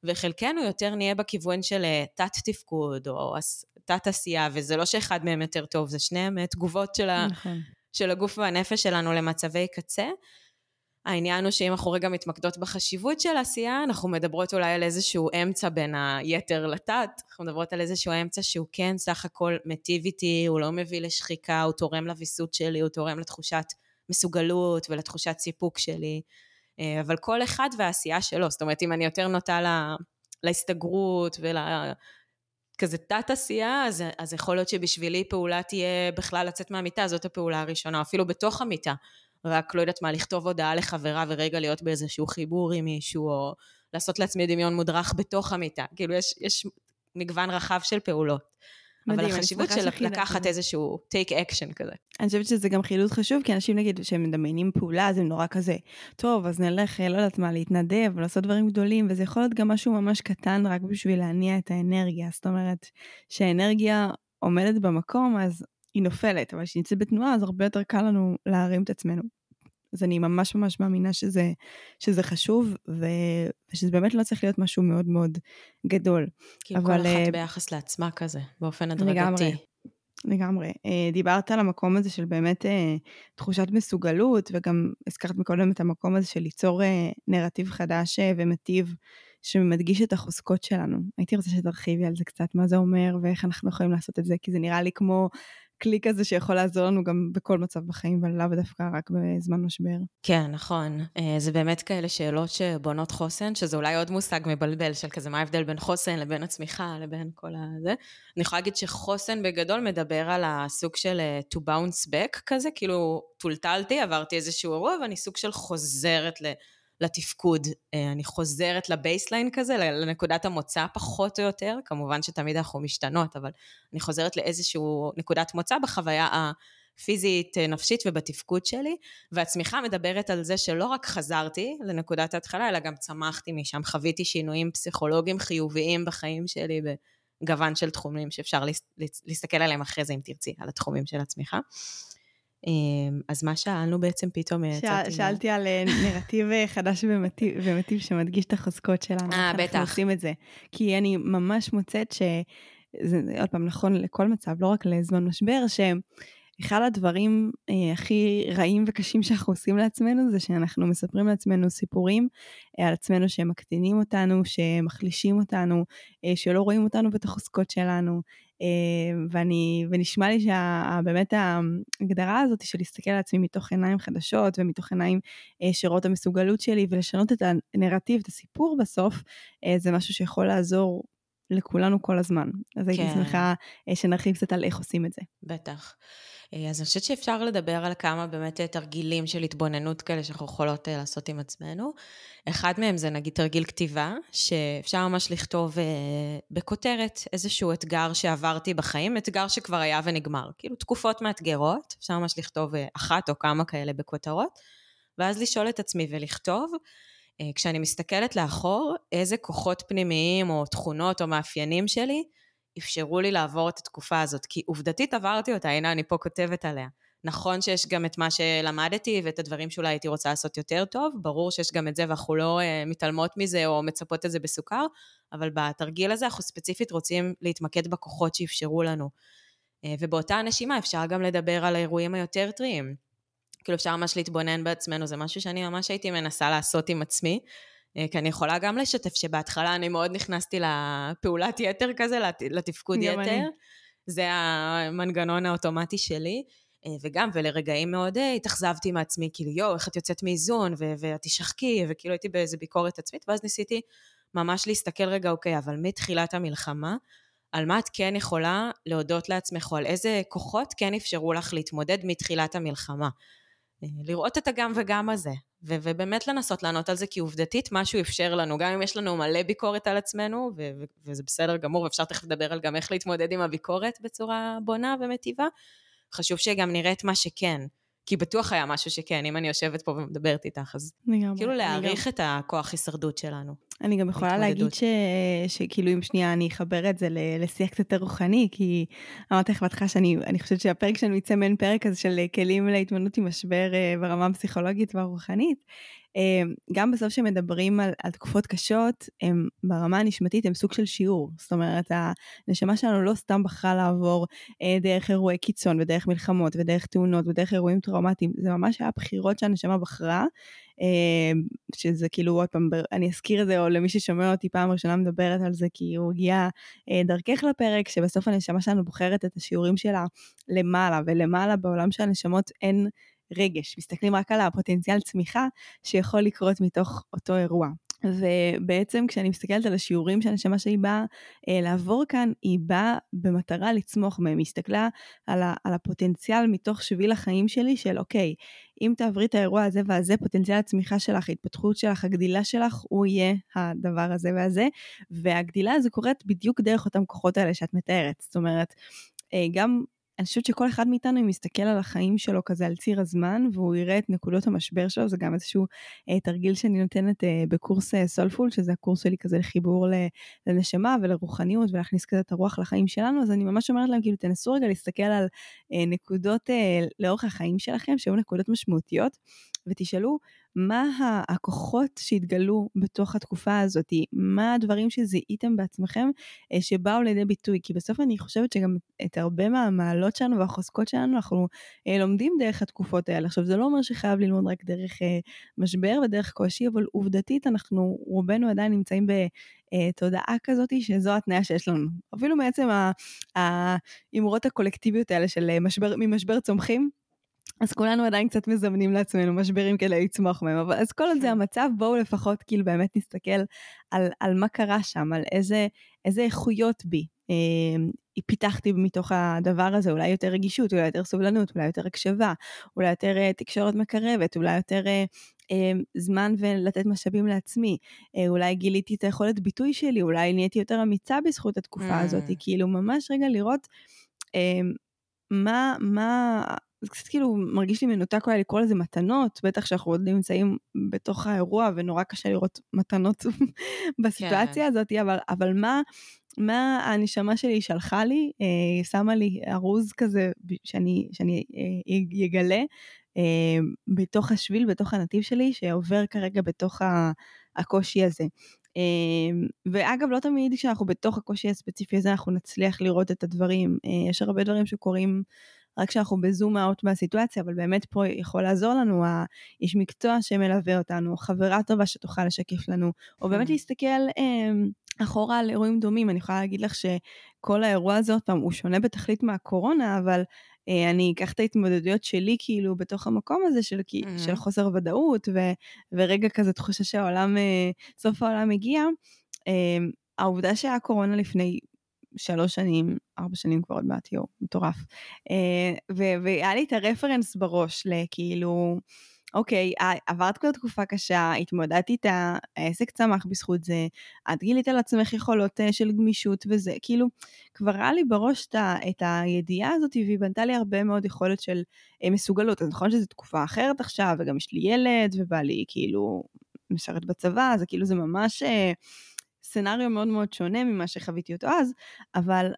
וחלקנו יותר נהיה בכיוון של אה, תת תפקוד או תת עשייה, וזה לא שאחד מהם יותר טוב, זה שניהם אה, תגובות של, נכון. ה, של הגוף והנפש שלנו למצבי קצה. העניין הוא שאם אנחנו רגע מתמקדות בחשיבות של עשייה, אנחנו מדברות אולי על איזשהו אמצע בין היתר לתת, אנחנו מדברות על איזשהו אמצע שהוא כן סך הכל מטיב איתי, הוא לא מביא לשחיקה, הוא תורם לוויסות שלי, הוא תורם לתחושת מסוגלות ולתחושת סיפוק שלי, אה, אבל כל אחד והעשייה שלו, זאת אומרת אם אני יותר נוטה לה, להסתגרות ול... כזה תת עשייה, אז, אז יכול להיות שבשבילי פעולה תהיה בכלל לצאת מהמיטה, זאת הפעולה הראשונה, אפילו בתוך המיטה. רק לא יודעת מה, לכתוב הודעה לחברה ורגע להיות באיזשהו חיבור עם מישהו, או לעשות לעצמי דמיון מודרך בתוך המיטה. כאילו, יש, יש מגוון רחב של פעולות. מדהים, אבל החשיבות של לקחת איזשהו take action כזה. אני חושבת שזה גם חילוט חשוב, כי אנשים נגיד שהם מדמיינים פעולה, אז הם נורא כזה, טוב, אז נלך, לא יודעת מה, להתנדב, לעשות דברים גדולים, וזה יכול להיות גם משהו ממש קטן רק בשביל להניע את האנרגיה. זאת אומרת, שהאנרגיה עומדת במקום, אז היא נופלת, אבל כשהיא נמצאת בתנועה אז הרבה יותר קל לנו להרים את עצמנו. אז אני ממש ממש מאמינה שזה, שזה חשוב, ו, ושזה באמת לא צריך להיות משהו מאוד מאוד גדול. כי אבל, כל אחת uh, ביחס לעצמה כזה, באופן הדרגתי. לגמרי. לגמרי. Uh, דיברת על המקום הזה של באמת uh, תחושת מסוגלות, וגם הזכרת מקודם את המקום הזה של ליצור נרטיב חדש ומטיב, שמדגיש את החוזקות שלנו. הייתי רוצה שתרחיבי על זה קצת, מה זה אומר ואיך אנחנו יכולים לעשות את זה, כי זה נראה לי כמו כלי כזה שיכול לעזור לנו גם בכל מצב בחיים, ולאו דווקא רק בזמן משבר. כן, נכון. אה, זה באמת כאלה שאלות שבונות חוסן, שזה אולי עוד מושג מבלבל של כזה, מה ההבדל בין חוסן לבין הצמיחה, לבין כל הזה. אני יכולה להגיד שחוסן בגדול מדבר על הסוג של אה, to bounce back כזה, כאילו טולטלתי, עברתי איזשהו אירוע, ואני סוג של חוזרת ל... לתפקוד. אה, אני חוזרת לבייסליין כזה, לנקודת המוצא פחות או יותר, כמובן שתמיד אנחנו משתנות, אבל אני חוזרת לאיזושהי נקודת מוצא בחוויה הפיזית, אה, נפשית ובתפקוד שלי, והצמיחה מדברת על זה שלא רק חזרתי לנקודת ההתחלה, אלא גם צמחתי משם, חוויתי שינויים פסיכולוגיים חיוביים בחיים שלי בגוון של תחומים שאפשר להסתכל עליהם אחרי זה אם תרצי, על התחומים של הצמיחה. אמ, אז מה שאלנו בעצם פתאום שאל, שאלתי על אה, נרטיב אה, חדש ומטיב, ומטיב שמדגיש את החוזקות שלנו. אה, בטח. אנחנו עושים את זה. כי אני ממש מוצאת ש... זה עוד פעם נכון לכל מצב, לא רק לזמן משבר, ש... אחד הדברים אה, הכי רעים וקשים שאנחנו עושים לעצמנו זה שאנחנו מספרים לעצמנו סיפורים אה, על עצמנו שהם מקטינים אותנו, שמחלישים אותנו, אה, שלא רואים אותנו ואת החוזקות שלנו. אה, ואני, ונשמע לי שבאמת ההגדרה הזאת של להסתכל על עצמי מתוך עיניים חדשות ומתוך עיניים אה, שרואות המסוגלות שלי ולשנות את הנרטיב, את הסיפור בסוף, אה, זה משהו שיכול לעזור לכולנו כל הזמן. אז הייתי כן. שמחה שנרחיב קצת על איך עושים את זה. בטח. אז אני חושבת שאפשר לדבר על כמה באמת תרגילים של התבוננות כאלה שאנחנו יכולות לעשות עם עצמנו. אחד מהם זה נגיד תרגיל כתיבה, שאפשר ממש לכתוב אה, בכותרת איזשהו אתגר שעברתי בחיים, אתגר שכבר היה ונגמר. כאילו תקופות מאתגרות, אפשר ממש לכתוב אה, אחת או כמה כאלה בכותרות, ואז לשאול את עצמי ולכתוב, אה, כשאני מסתכלת לאחור, איזה כוחות פנימיים או תכונות או מאפיינים שלי אפשרו לי לעבור את התקופה הזאת. כי עובדתית עברתי אותה, הנה אני פה כותבת עליה. נכון שיש גם את מה שלמדתי ואת הדברים שאולי הייתי רוצה לעשות יותר טוב, ברור שיש גם את זה ואנחנו לא uh, מתעלמות מזה או מצפות את זה בסוכר, אבל בתרגיל הזה אנחנו ספציפית רוצים להתמקד בכוחות שאפשרו לנו. Uh, ובאותה הנשימה אפשר גם לדבר על האירועים היותר טריים. כאילו אפשר ממש להתבונן בעצמנו, זה משהו שאני ממש הייתי מנסה לעשות עם עצמי, כי אני יכולה גם לשתף שבהתחלה אני מאוד נכנסתי לפעולת יתר כזה, לתפקוד יתר. זה המנגנון האוטומטי שלי. אה, וגם, ולרגעים מאוד אה, התאכזבתי מעצמי, כאילו, יואו, איך את יוצאת מאיזון, ואת תשחקי, וכאילו הייתי באיזה ביקורת עצמית, ואז ניסיתי ממש להסתכל רגע, אוקיי, אבל מתחילת המלחמה, על מה את כן יכולה להודות לעצמך, או על איזה כוחות כן אפשרו לך להתמודד מתחילת המלחמה. לראות את הגם וגם הזה, ו- ובאמת לנסות לענות על זה, כי עובדתית משהו אפשר לנו, גם אם יש לנו מלא ביקורת על עצמנו, ו- ו- וזה בסדר גמור, ואפשר תכף לדבר על גם איך להתמודד עם הביקורת בצורה בונה ומטיבה, חשוב שגם נראה את מה שכן. כי בטוח היה משהו שכן, אם אני יושבת פה ומדברת איתך, אז לגמרי, כאילו להעריך. את הכוח הישרדות שלנו. אני גם יכולה להגיד ש... שכאילו אם שנייה אני אחבר את זה לשיח קצת יותר רוחני, כי אמרתי לך בהתחלה שאני חושבת שהפרק שלנו יצא מעין פרק כזה של כלים להתמודדות עם משבר אה, ברמה הפסיכולוגית והרוחנית. אמ, גם בסוף שמדברים על, על תקופות קשות, הם ברמה הנשמתית הם סוג של שיעור. זאת אומרת, הנשמה שלנו לא סתם בחרה לעבור אה, דרך אירועי קיצון ודרך מלחמות ודרך תאונות ודרך אירועים טראומטיים, זה ממש היה בחירות שהנשמה בחרה, אה, שזה כאילו עוד פעם, אני אזכיר את זה, או למי ששומע אותי פעם ראשונה מדברת על זה, כי הוא הגיע אה, דרכך לפרק, שבסוף הנשמה שלנו בוחרת את השיעורים שלה למעלה, ולמעלה בעולם של הנשמות אין... רגש, מסתכלים רק על הפוטנציאל צמיחה שיכול לקרות מתוך אותו אירוע. ובעצם כשאני מסתכלת על השיעורים שהנשמה שלי באה אה, לעבור כאן, היא באה במטרה לצמוח מהם, היא הסתכלה על, ה, על הפוטנציאל מתוך שביל החיים שלי של אוקיי, אם תעברי את האירוע הזה והזה, פוטנציאל הצמיחה שלך, ההתפתחות שלך, הגדילה שלך, הוא יהיה הדבר הזה והזה, והגדילה הזו קורית בדיוק דרך אותם כוחות האלה שאת מתארת. זאת אומרת, אה, גם אני חושבת שכל אחד מאיתנו, אם יסתכל על החיים שלו כזה על ציר הזמן, והוא יראה את נקודות המשבר שלו, זה גם איזשהו אה, תרגיל שאני נותנת אה, בקורס אה, סולפול, שזה הקורס שלי כזה לחיבור לנשמה ולרוחניות, ולהכניס כזה את הרוח לחיים שלנו, אז אני ממש אומרת להם, כאילו, תנסו רגע להסתכל על אה, נקודות אה, לאורך החיים שלכם, שהיו נקודות משמעותיות, ותשאלו, מה הכוחות שהתגלו בתוך התקופה הזאת, מה הדברים שזיהיתם בעצמכם אה, שבאו לידי ביטוי, כי בסוף אני חושבת שגם את הרבה מהמעלות שלנו והחוזקות שלנו אנחנו אה, לומדים דרך התקופות האלה. עכשיו זה לא אומר שחייב ללמוד רק דרך אה, משבר ודרך קושי, אבל עובדתית אנחנו רובנו עדיין נמצאים בתודעה כזאת שזו התניה שיש לנו. אפילו בעצם האמרות הקולקטיביות האלה של משבר, ממשבר צומחים, אז כולנו עדיין קצת מזמנים לעצמנו משברים כדי לצמוח מהם, אבל אז כל עוד זה כן. המצב, בואו לפחות כאילו באמת נסתכל על, על מה קרה שם, על איזה, איזה איכויות בי אה, פיתחתי מתוך הדבר הזה, אולי יותר רגישות, אולי יותר סובלנות, אולי יותר הקשבה, אולי יותר אה, תקשורת מקרבת, אולי יותר אה, אה, זמן ולתת משאבים לעצמי, אה, אולי גיליתי את היכולת ביטוי שלי, אולי נהייתי יותר אמיצה בזכות התקופה mm. הזאת, כאילו ממש רגע לראות אה, מה, מה זה קצת כאילו מרגיש לי מנותק אולי לקרוא לזה מתנות, בטח שאנחנו עוד נמצאים בתוך האירוע ונורא קשה לראות מתנות בסיטואציה כן. הזאת, אבל, אבל מה, מה הנשמה שלי שלחה לי, אה, שמה לי ארוז כזה שאני, שאני אה, אגלה אה, בתוך השביל, בתוך הנתיב שלי, שעובר כרגע בתוך הקושי הזה. אה, ואגב, לא תמיד כשאנחנו בתוך הקושי הספציפי הזה אנחנו נצליח לראות את הדברים. אה, יש הרבה דברים שקורים רק כשאנחנו בזום אאוט מהסיטואציה, אבל באמת פה יכול לעזור לנו האיש מקצוע שמלווה אותנו, חברה טובה שתוכל לשקף לנו, או באמת כן. להסתכל אה, אחורה על אירועים דומים. אני יכולה להגיד לך שכל האירוע הזה, עוד פעם, הוא שונה בתכלית מהקורונה, אבל אה, אני אקח את ההתמודדויות שלי כאילו בתוך המקום הזה של, mm-hmm. של חוסר ודאות, ו, ורגע כזה תחושה שהעולם, אה, סוף העולם הגיע. אה, העובדה שהיה קורונה לפני שלוש שנים, ארבע שנים כבר עוד מעט, יואו, מטורף. והיה לי את הרפרנס בראש לכאילו, אוקיי, עברת כבר תקופה קשה, התמודדת איתה, העסק צמח בזכות זה, את גילית על עצמך יכולות של גמישות וזה, כאילו, כבר היה לי בראש את הידיעה הזאת, והיא בנתה לי הרבה מאוד יכולת של מסוגלות. אז נכון שזו תקופה אחרת עכשיו, וגם יש לי ילד, ובא לי כאילו משרת בצבא, זה כאילו זה ממש... סצנריו מאוד מאוד שונה ממה שחוויתי אותו אז, אבל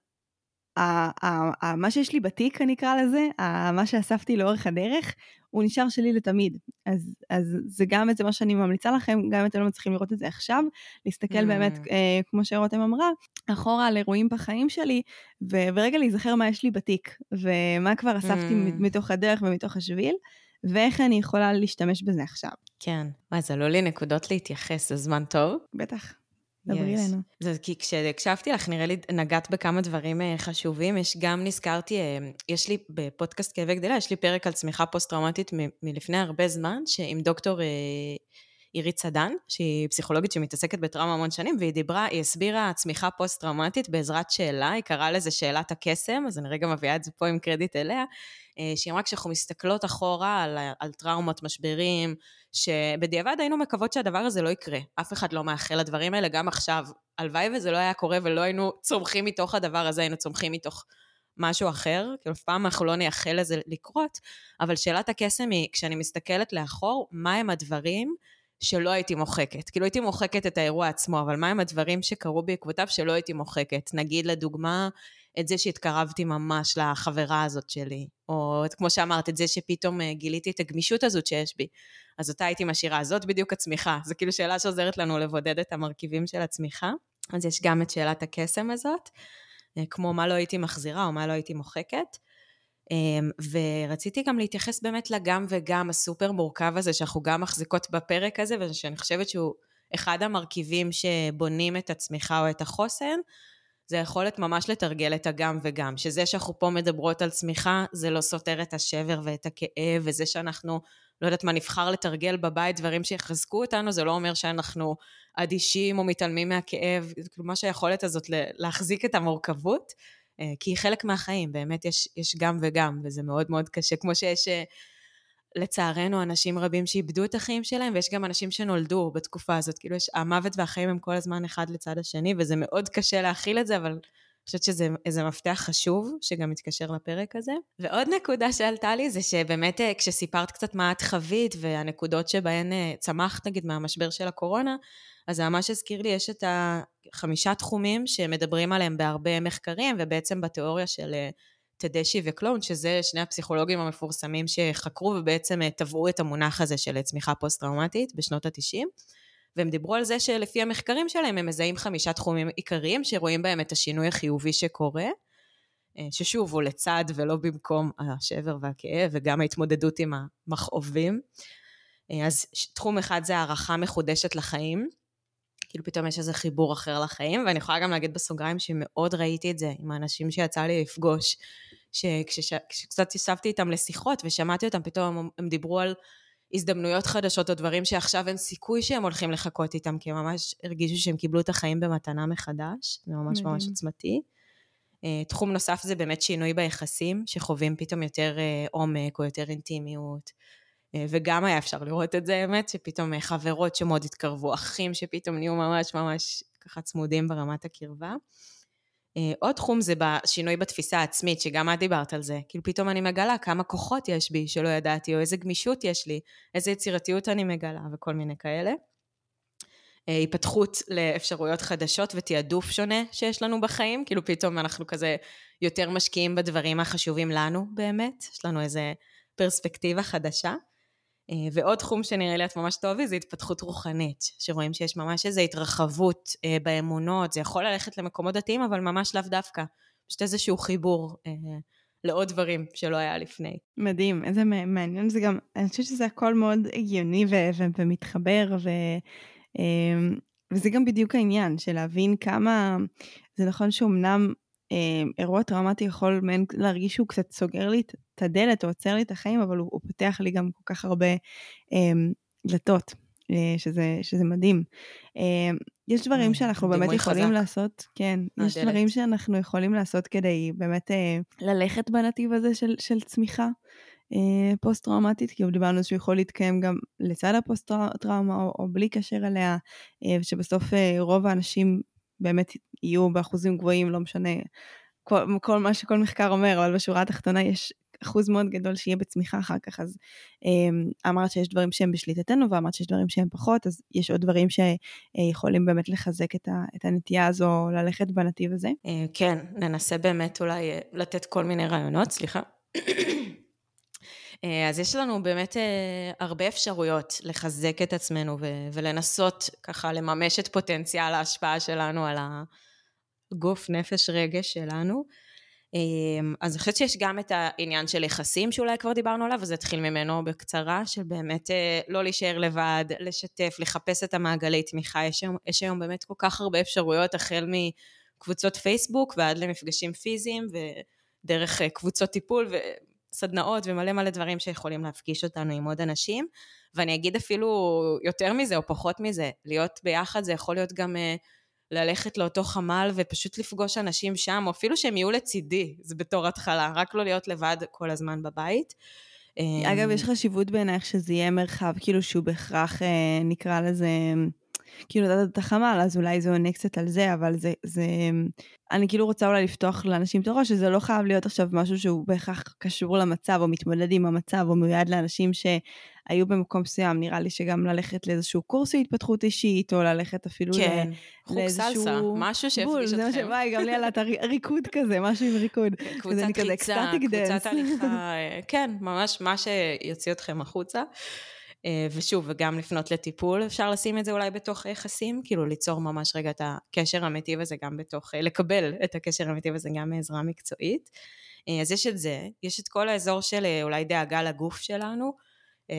מה שיש לי בתיק, אני אקרא לזה, מה שאספתי לאורך הדרך, הוא נשאר שלי לתמיד. אז, אז זה גם איזה מה שאני ממליצה לכם, גם אם אתם לא מצליחים לראות את זה עכשיו, להסתכל mm. באמת, אה, כמו שרותם אמרה, אחורה על אירועים בחיים שלי, ו- ורגע להיזכר מה יש לי בתיק, ומה כבר אספתי mm. מתוך הדרך ומתוך השביל, ואיך אני יכולה להשתמש בזה עכשיו. כן. וואי, זה עלו לי נקודות להתייחס, זה זמן טוב. בטח. דברי yes. לנו. זה כי כשהקשבתי לך, נראה לי נגעת בכמה דברים אה, חשובים. יש גם, נזכרתי, אה, יש לי בפודקאסט כאבי גדילה, יש לי פרק על צמיחה פוסט-טראומטית מלפני הרבה זמן, שעם דוקטור אה, עירית סדן, שהיא פסיכולוגית שמתעסקת בטראומה המון שנים, והיא דיברה, היא הסבירה צמיחה פוסט-טראומטית בעזרת שאלה, היא קראה לזה שאלת הקסם, אז אני רגע מביאה את זה פה עם קרדיט אליה, שהיא אמרה כשאנחנו מסתכלות אחורה על, על טראומות, משברים, שבדיעבד היינו מקוות שהדבר הזה לא יקרה. אף אחד לא מאחל לדברים האלה, גם עכשיו. הלוואי וזה לא היה קורה ולא היינו צומחים מתוך הדבר הזה, היינו צומחים מתוך משהו אחר, כאילו אף פעם אנחנו לא נייחל לזה לקרות, אבל שאלת הקסם היא, כשאני מסתכלת לאחור, מהם הדברים שלא הייתי מוחקת. כאילו הייתי מוחקת את האירוע עצמו, אבל מהם הדברים שקרו בעקבותיו שלא הייתי מוחקת? נגיד לדוגמה, את זה שהתקרבתי ממש לחברה הזאת שלי, או כמו שאמרת, את זה שפתאום אה, גיליתי את הגמישות הזאת שיש בי. אז אותה הייתי משאירה, זאת בדיוק הצמיחה. זו כאילו שאלה שעוזרת לנו לבודד את המרכיבים של הצמיחה. אז יש גם את שאלת הקסם הזאת, אה, כמו מה לא הייתי מחזירה או מה לא הייתי מוחקת. אמ, ורציתי גם להתייחס באמת לגם וגם הסופר מורכב הזה שאנחנו גם מחזיקות בפרק הזה ושאני חושבת שהוא אחד המרכיבים שבונים את הצמיחה או את החוסן זה יכולת ממש לתרגל את הגם וגם, שזה שאנחנו פה מדברות על צמיחה זה לא סותר את השבר ואת הכאב וזה שאנחנו לא יודעת מה, נבחר לתרגל בבית דברים שיחזקו אותנו, זה לא אומר שאנחנו אדישים או מתעלמים מהכאב, כלומר שהיכולת הזאת להחזיק את המורכבות כי היא חלק מהחיים, באמת יש, יש גם וגם, וזה מאוד מאוד קשה, כמו שיש אה, לצערנו אנשים רבים שאיבדו את החיים שלהם, ויש גם אנשים שנולדו בתקופה הזאת, כאילו יש, המוות והחיים הם כל הזמן אחד לצד השני, וזה מאוד קשה להכיל את זה, אבל חושבת שזה מפתח חשוב, שגם מתקשר לפרק הזה. ועוד נקודה שעלתה לי זה שבאמת אה, כשסיפרת קצת מה את חווית, והנקודות שבהן צמחת נגיד מהמשבר של הקורונה, אז זה ממש הזכיר לי, יש את החמישה תחומים שמדברים עליהם בהרבה מחקרים, ובעצם בתיאוריה של אה, טדשי וקלון, שזה שני הפסיכולוגים המפורסמים שחקרו ובעצם אה, טבעו את המונח הזה של צמיחה פוסט-טראומטית בשנות ה-90. והם דיברו על זה שלפי המחקרים שלהם הם מזהים חמישה תחומים עיקריים שרואים בהם את השינוי החיובי שקורה, אה, ששוב הוא לצד ולא במקום השבר והכאב וגם ההתמודדות עם המכאובים. אז תחום אחד זה הערכה מחודשת לחיים, כאילו פתאום יש איזה חיבור אחר לחיים, ואני יכולה גם להגיד בסוגריים שמאוד ראיתי את זה עם האנשים שיצא לי לפגוש, שכשקצת ישבתי איתם לשיחות ושמעתי אותם, פתאום הם דיברו על הזדמנויות חדשות או דברים שעכשיו אין סיכוי שהם הולכים לחכות איתם, כי הם ממש הרגישו שהם קיבלו את החיים במתנה מחדש, זה ממש מדהים. ממש עוצמתי. אה, תחום נוסף זה באמת שינוי ביחסים, שחווים פתאום יותר אה, עומק או יותר אינטימיות. אה, וגם היה אפשר לראות את זה, האמת, שפתאום חברות שמאוד התקרבו, אחים שפתאום נהיו ממש ממש ככה צמודים ברמת הקרבה. אה, עוד תחום זה בשינוי בתפיסה העצמית, שגם את דיברת על זה. כאילו פתאום אני מגלה כמה כוחות יש בי שלא ידעתי, או איזה גמישות יש לי, איזה יצירתיות אני מגלה, וכל מיני כאלה. היפתחות לאפשרויות חדשות ותעדוף שונה שיש לנו בחיים, כאילו פתאום אנחנו כזה יותר משקיעים בדברים החשובים לנו באמת, יש לנו איזה פרספקטיבה חדשה. אה, ועוד תחום שנראה לי את ממש תאהבי זה התפתחות רוחנית, שרואים שיש ממש איזו התרחבות אה, באמונות, זה יכול ללכת למקומות דתיים אבל ממש לאו דווקא, פשוט איזשהו חיבור אה, לעוד דברים שלא היה לפני. מדהים, איזה מעניין זה גם, אני חושבת שזה הכל מאוד הגיוני ו- ו- ומתחבר, ו- וזה גם בדיוק העניין, של להבין כמה, זה נכון שאומנם אירוע טראומטי יכול מעין להרגיש שהוא קצת סוגר לי את הדלת או עוצר לי את החיים, אבל הוא, הוא פותח לי גם כל כך הרבה אה, דלתות, אה, שזה, שזה מדהים. אה, יש דברים שאנחנו באמת יכולים חזק. לעשות, כן, הדלת. יש דברים שאנחנו יכולים לעשות כדי באמת אה, ללכת בנתיב הזה של, של צמיחה. אה, פוסט-טראומטית, כי דיברנו שהוא יכול להתקיים גם לצד הפוסט-טראומה או, או בלי קשר אליה, אה, ושבסוף אה, רוב האנשים באמת יהיו באחוזים גבוהים, לא משנה כל, כל מה שכל מחקר אומר, אבל בשורה התחתונה יש אחוז מאוד גדול שיהיה בצמיחה אחר כך, אז אמרת שיש דברים שהם בשליטתנו ואמרת שיש דברים שהם פחות, אז יש עוד דברים שיכולים באמת לחזק את, ה, את הנטייה הזו ללכת בנתיב הזה? כן, ננסה באמת אולי לתת כל מיני רעיונות, סליחה. אה, אז יש לנו באמת אה, הרבה אפשרויות לחזק את עצמנו ולנסות ככה לממש את פוטנציאל ההשפעה שלנו על הגוף, נפש, רגש שלנו. אה, אז אני חושבת שיש גם את העניין של יחסים שאולי כבר דיברנו עליו, אז אתחיל ממנו בקצרה, של באמת לא להישאר לבד, לשתף, לחפש את המעגלי תמיכה. יש היום, יש היום באמת כל כך הרבה אפשרויות, החל מקבוצות פייסבוק ועד למפגשים פיזיים ודרך קבוצות טיפול, סדנאות ומלא מלא דברים שיכולים להפגיש אותנו עם עוד אנשים. ואני אגיד אפילו יותר מזה או פחות מזה, להיות ביחד זה יכול להיות גם uh, ללכת לאותו חמ"ל ופשוט לפגוש אנשים שם, או אפילו שהם יהיו לצידי, זה בתור התחלה, רק לא להיות לבד כל הזמן בבית. אגב, יש חשיבות בעינייך שזה יהיה מרחב כאילו שהוא בהכרח, אה, נקרא לזה... כאילו נתת את החמ"ל, אז אולי זה עונה קצת על זה, אבל זה, זה... אני כאילו רוצה אולי לפתוח לאנשים את הראש, שזה לא חייב להיות עכשיו משהו שהוא בהכרח קשור למצב, או מתמודד עם המצב, או מיועד לאנשים שהיו במקום מסוים. נראה לי שגם ללכת לאיזשהו קורס התפתחות אישית, או ללכת אפילו כן, ל... חוג סלסה, משהו שיפגיש אתכם. זה מה שבא, גם לי עלת ריקוד כזה, משהו עם ריקוד. קבוצת ריצה, קבוצת הליכה, אה, כן, ממש מה שיוציא אתכם החוצה. אה, ושוב, וגם לפנות לטיפול, אפשר לשים את זה אולי בתוך היחסים, כאילו ליצור ממש רגע את הקשר המיטיב הזה גם בתוך, אה, לקבל את הקשר המיטיב הזה גם מעזרה מקצועית. אה, אז יש את זה, יש את כל האזור של אולי דאגה לגוף שלנו,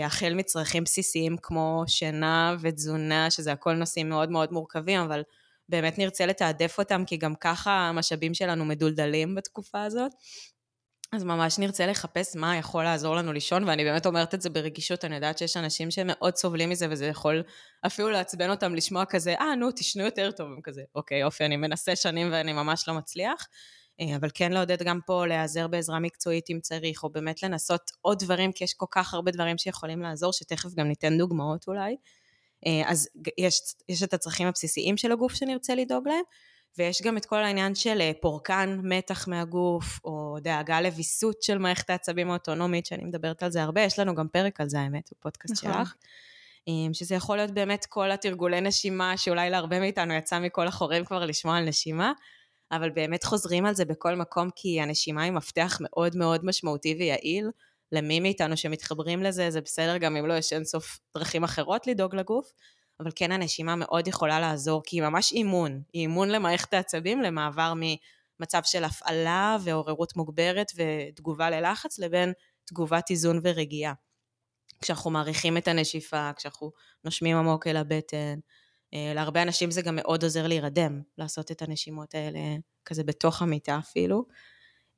החל מצרכים בסיסיים כמו שינה ותזונה, שזה הכל נושאים מאוד מאוד מורכבים, אבל באמת נרצה לתעדף אותם, כי גם ככה המשאבים שלנו מדולדלים בתקופה הזאת. אז ממש נרצה לחפש מה יכול לעזור לנו לישון, ואני באמת אומרת את זה ברגישות, אני יודעת שיש אנשים שמאוד סובלים מזה, וזה יכול אפילו לעצבן אותם לשמוע כזה, אה, נו, תשנו יותר טוב, הם כזה, אוקיי, יופי, אני מנסה שנים ואני ממש לא מצליח. אה, אבל כן לעודד גם פה להיעזר בעזרה מקצועית אם צריך, או באמת לנסות עוד דברים, כי יש כל כך הרבה דברים שיכולים לעזור, שתכף גם ניתן דוגמאות אולי. אה, אז יש, יש את הצרכים הבסיסיים של הגוף שנרצה לדאוג להם, ויש גם את כל העניין של אה, פורקן מתח מהגוף, או דאגה לוויסות של מערכת העצבים האוטונומית, שאני מדברת על זה הרבה, יש לנו גם פרק על זה האמת, בפודקאסט נכון. שלך. אמ, שזה יכול להיות באמת כל התרגולי נשימה, שאולי להרבה מאיתנו יצא מכל החורים כבר לשמוע על נשימה, אבל באמת חוזרים על זה בכל מקום, כי הנשימה היא מפתח מאוד מאוד משמעותי ויעיל. למי מאיתנו שמתחברים לזה, זה בסדר גם אם לא יש אינסוף דרכים אחרות לדאוג לגוף, אבל כן הנשימה מאוד יכולה לעזור, כי היא ממש אימון, היא אימון למערכת העצבים, למעבר ממצב של הפעלה ועוררות מוגברת ותגובה ללחץ, לבין תגובת איזון ורגיעה. כשאנחנו מעריכים את הנשיפה, כשאנחנו נושמים עמוק אל הבטן, אה, להרבה אנשים זה גם מאוד עוזר להירדם, לעשות את הנשימות האלה כזה בתוך המיטה אפילו.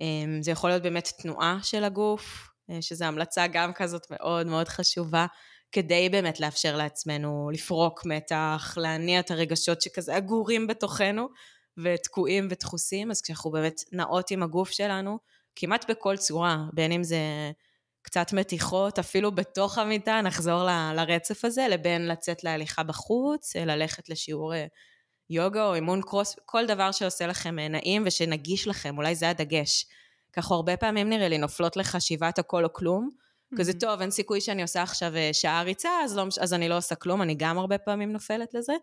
אה, זה יכול להיות באמת תנועה של הגוף, אה, שזו המלצה גם כזאת מאוד מאוד חשובה, כדי באמת לאפשר לעצמנו לפרוק מתח, להניע את הרגשות שכזה אגורים בתוכנו ותקועים ודחוסים, אז כשאנחנו באמת נעות עם הגוף שלנו, כמעט בכל צורה, בין אם זה קצת מתיחות, אפילו בתוך המיטה, נחזור ל, לרצף הזה, לבין לצאת להליכה בחוץ, ללכת לשיעור אה, יוגה או אימון קרוס, כל דבר שעושה לכם אה, נעים ושנגיש לכם, אולי זה הדגש. ככה הרבה פעמים נראה לי נופלות לחשיבת הכל או כלום, כזה, טוב, אין סיכוי שאני עושה עכשיו אה, שעה ריצה, אז, לא, אז אני לא עושה כלום, אני גם הרבה פעמים נופלת לזה.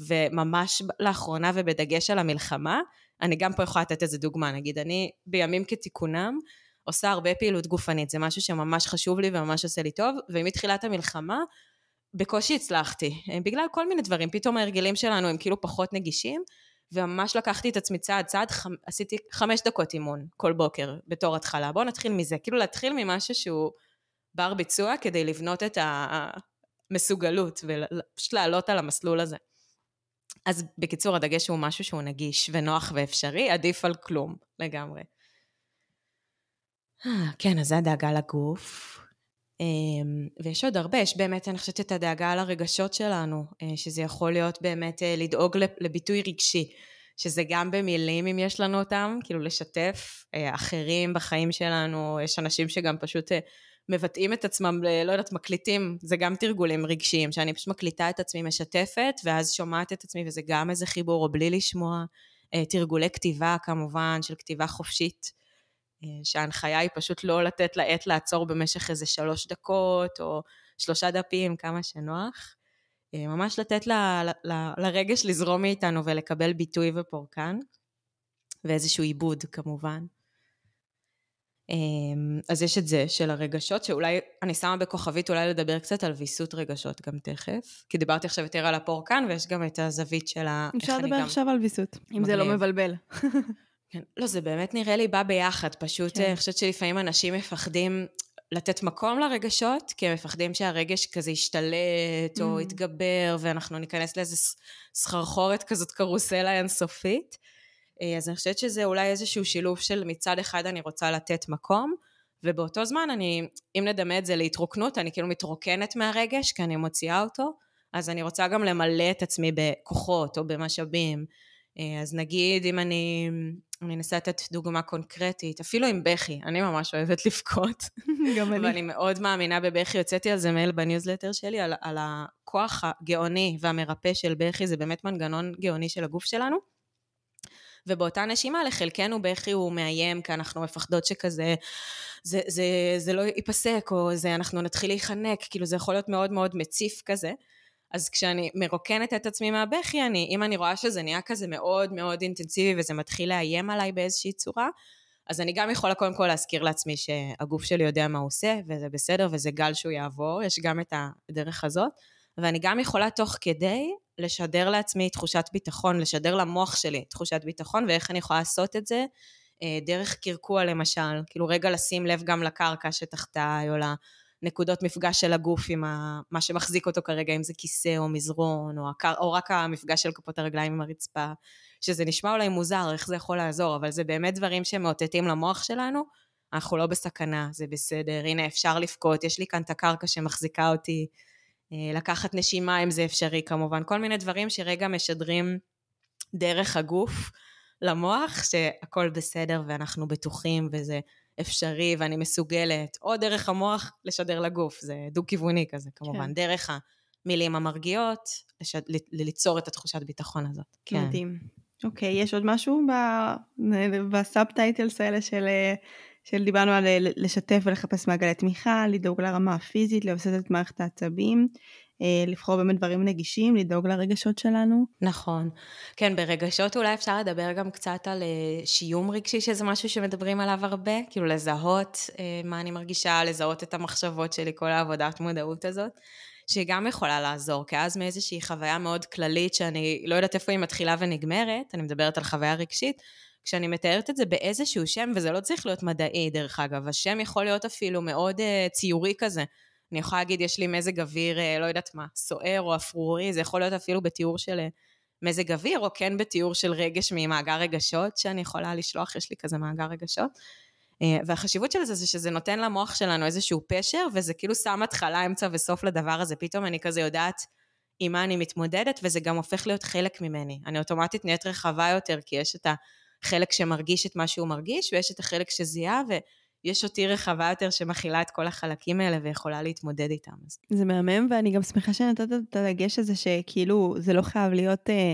וממש לאחרונה ובדגש על המלחמה, אני גם פה יכולה לתת איזה דוגמה, נגיד, אני בימים כתיקונם עושה הרבה פעילות גופנית, זה משהו שממש חשוב לי וממש עושה לי טוב, ומתחילת המלחמה בקושי הצלחתי, אה, בגלל כל מיני דברים, פתאום ההרגלים שלנו הם כאילו פחות נגישים, וממש לקחתי את עצמי צעד צעד, ח... עשיתי חמש דקות אימון כל בוקר בתור התחלה. בואו נתחיל מזה, כאילו להתחיל ממשהו שהוא בר ביצוע כדי לבנות את המסוגלות ופשוט לעלות על המסלול הזה. אז בקיצור, הדגש הוא משהו שהוא נגיש ונוח ואפשרי, עדיף על כלום לגמרי. אה, כן, אז זה הדאגה לגוף. אמ, ויש עוד הרבה, יש באמת, אני חושבת, את הדאגה על הרגשות שלנו, אה, שזה יכול להיות באמת אה, לדאוג לביטוי רגשי, שזה גם במילים אם יש לנו אותם, כאילו לשתף אחרים בחיים שלנו, יש אנשים שגם פשוט מבטאים את עצמם, לא יודעת, מקליטים, זה גם תרגולים רגשיים, שאני פשוט מקליטה את עצמי, משתפת, ואז שומעת את עצמי, וזה גם איזה חיבור, או בלי לשמוע. תרגולי כתיבה כמובן, של כתיבה חופשית. אה, שההנחיה היא פשוט לא לתת לעט לעצור במשך איזה שלוש דקות, או שלושה דפים, כמה שנוח. אה, ממש לתת ל, ל, ל, לרגש לזרום מאיתנו ולקבל ביטוי ופורקן, ואיזשהו עיבוד כמובן. אה, אז יש את זה של הרגשות, שאולי אני שמה בכוכבית אולי לדבר קצת על ויסות רגשות גם תכף, כי דיברתי עכשיו יותר על הפורקן, ויש גם את הזווית של ה... אפשר לדבר עכשיו על ויסות, אם זה לא מבלבל. כן. לא, זה באמת נראה לי בא ביחד, פשוט כן. אני חושבת שלפעמים אנשים מפחדים לתת מקום לרגשות, כי הם מפחדים שהרגש כזה ישתלט או mm. יתגבר, ואנחנו ניכנס לאיזה סחרחורת כזאת קרוסלה אינסופית. אה, אז אני חושבת שזה אולי איזשהו שילוב של מצד אחד אני רוצה לתת מקום, ובאותו זמן אני, אם נדמה את זה להתרוקנות, אני כאילו מתרוקנת מהרגש, כי אני מוציאה אותו, אז אני רוצה גם למלא את עצמי בכוחות או במשאבים. אה, אז נגיד אם אני, אני אנסה לתת דוגמה קונקרטית, אפילו עם בכי, אני ממש אוהבת לבכות. גם אני. ואני מאוד מאמינה בבכי, הוצאתי על זה מייל בניוזלטר שלי, על, על הכוח הגאוני והמרפא של בכי, זה באמת מנגנון גאוני של הגוף שלנו. ובאותה נשימה לחלקנו בכי הוא מאיים, כי אנחנו מפחדות שכזה, זה, זה, זה לא ייפסק, או זה, אנחנו נתחיל להיחנק, כאילו זה יכול להיות מאוד מאוד מציף כזה. אז כשאני מרוקנת את עצמי מהבכי, אני, אם אני רואה שזה נהיה כזה מאוד מאוד אינטנסיבי וזה מתחיל לאיים עליי באיזושהי צורה, אז אני גם יכולה קודם כל להזכיר לעצמי שהגוף שלי יודע מה הוא עושה, וזה בסדר, וזה גל שהוא יעבור, יש גם את הדרך הזאת, ואני גם יכולה תוך כדי לשדר לעצמי תחושת ביטחון, לשדר למוח שלי תחושת ביטחון, ואיך אני יכולה לעשות את זה? אה, דרך קרקוע למשל, כאילו רגע לשים לב גם לקרקע שתחתיי, או נקודות מפגש של הגוף עם ה... מה שמחזיק אותו כרגע, אם זה כיסא או מזרון, או, הקר... או רק המפגש של כפות הרגליים עם הרצפה, שזה נשמע אולי מוזר, איך זה יכול לעזור, אבל זה באמת דברים שמאותתים למוח שלנו, אנחנו לא בסכנה, זה בסדר, הנה אפשר לבכות, יש לי כאן את הקרקע שמחזיקה אותי, לקחת נשימה אם זה אפשרי כמובן, כל מיני דברים שרגע משדרים דרך הגוף למוח שהכל בסדר ואנחנו בטוחים וזה אפשרי ואני מסוגלת, או דרך המוח לשדר לגוף, זה דו-כיווני כזה כמובן, כן. דרך המילים המרגיעות, לשד... ליצור את התחושת ביטחון הזאת. כן. מדהים. אוקיי, יש עוד משהו ב subtitles האלה של, של דיברנו על לשתף ולחפש מעגלי תמיכה, לדאוג לרמה הפיזית, לבסס את מערכת העצבים. אה, לבחור באמת דברים נגישים, לדאוג לרגשות שלנו. נכון. כן, ברגשות אולי אפשר לדבר גם קצת על אה, שיום רגשי, שזה משהו שמדברים עליו הרבה, כאילו לזהות אה, מה אני מרגישה, לזהות את המחשבות שלי, כל העבודת מודעות הזאת. שגם יכולה לעזור, כי אז מאיזושהי חוויה מאוד כללית, שאני לא יודעת איפה היא מתחילה ונגמרת, אני מדברת על חוויה רגשית, כשאני מתארת את זה באיזשהו שם, וזה לא צריך להיות מדעי דרך אגב, השם יכול להיות אפילו מאוד uh, ציורי כזה. אני יכולה להגיד, יש לי מזג אוויר, אה, לא יודעת מה, סוער או אפרורי, זה יכול להיות אפילו בתיאור של אה, מזג אוויר, או כן בתיאור של רגש ממאגר רגשות שאני יכולה לשלוח, יש לי כזה מאגר רגשות. אה, והחשיבות של זה זה שזה נותן למוח שלנו איזשהו פשר, וזה כאילו שם התחלה, אמצע וסוף לדבר הזה. פתאום אני כזה יודעת עם מה אני מתמודדת, וזה גם הופך להיות חלק ממני. אני אוטומטית נהיית רחבה יותר, כי יש את החלק שמרגיש את מה שהוא מרגיש, ויש את החלק שזיהה, ו... יש אותי רחבה יותר שמכילה את כל החלקים האלה ויכולה להתמודד איתם. זה מהמם, ואני גם שמחה שנתת את הדגש הזה שכאילו זה לא חייב להיות אה,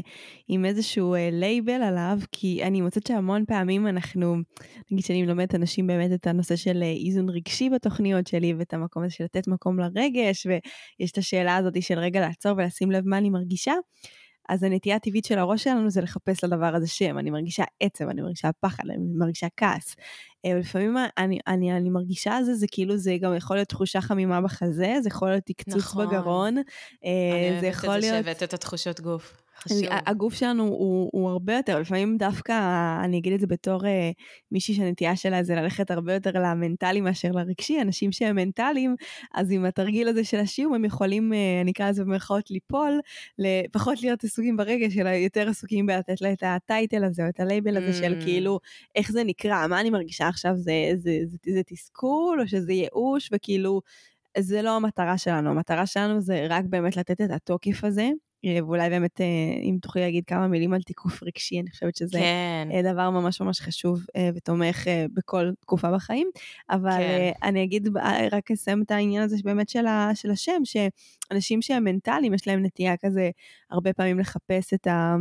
עם איזשהו אה, לייבל עליו, כי אני מוצאת שהמון פעמים אנחנו, נגיד שאני מלמדת אנשים באמת את הנושא של אה, איזון רגשי בתוכניות שלי, ואת המקום הזה של לתת מקום לרגש, ויש את השאלה הזאת של רגע לעצור ולשים לב מה אני מרגישה. אז הנטייה הטבעית של הראש שלנו זה לחפש לדבר הזה שם. אני מרגישה עצב, אני מרגישה פחד, אני מרגישה כעס. אה, לפעמים אני, אני, אני מרגישה זה, זה כאילו זה גם יכול להיות תחושה חמימה בחזה, זה יכול להיות תקצוץ נכון. בגרון. אה, אני אוהבת את זה שהבאת את התחושות גוף. חשוב. הגוף שלנו הוא, הוא הרבה יותר, לפעמים דווקא, אני אגיד את זה בתור אה, מישהי שהנטייה שלה זה ללכת הרבה יותר למנטלי מאשר לרגשי, אנשים שהם מנטליים, אז עם התרגיל הזה של השיעור הם יכולים, אה, אני אקרא לזה במרכאות, ליפול, לפחות להיות עסוקים ברגש, אלא יותר עסוקים בלתת לה את הטייטל הזה, או את הלייבל הזה mm. של כאילו, איך זה נקרא, מה אני מרגישה עכשיו, זה, זה, זה, זה, זה תסכול, או שזה ייאוש, וכאילו, זה לא המטרה שלנו, המטרה שלנו זה רק באמת לתת את התוקף הזה. אה, ואולי באמת, אה, אם תוכלי להגיד כמה מילים על תיקוף רגשי, אני חושבת שזה כן. אה, דבר ממש ממש חשוב ותומך בכל תקופה בחיים. אבל כן. אני אגיד, רק אסיים את העניין הזה באמת של, ה, של השם, שאנשים שהם מנטליים, יש להם נטייה כזה הרבה פעמים לחפש את ה...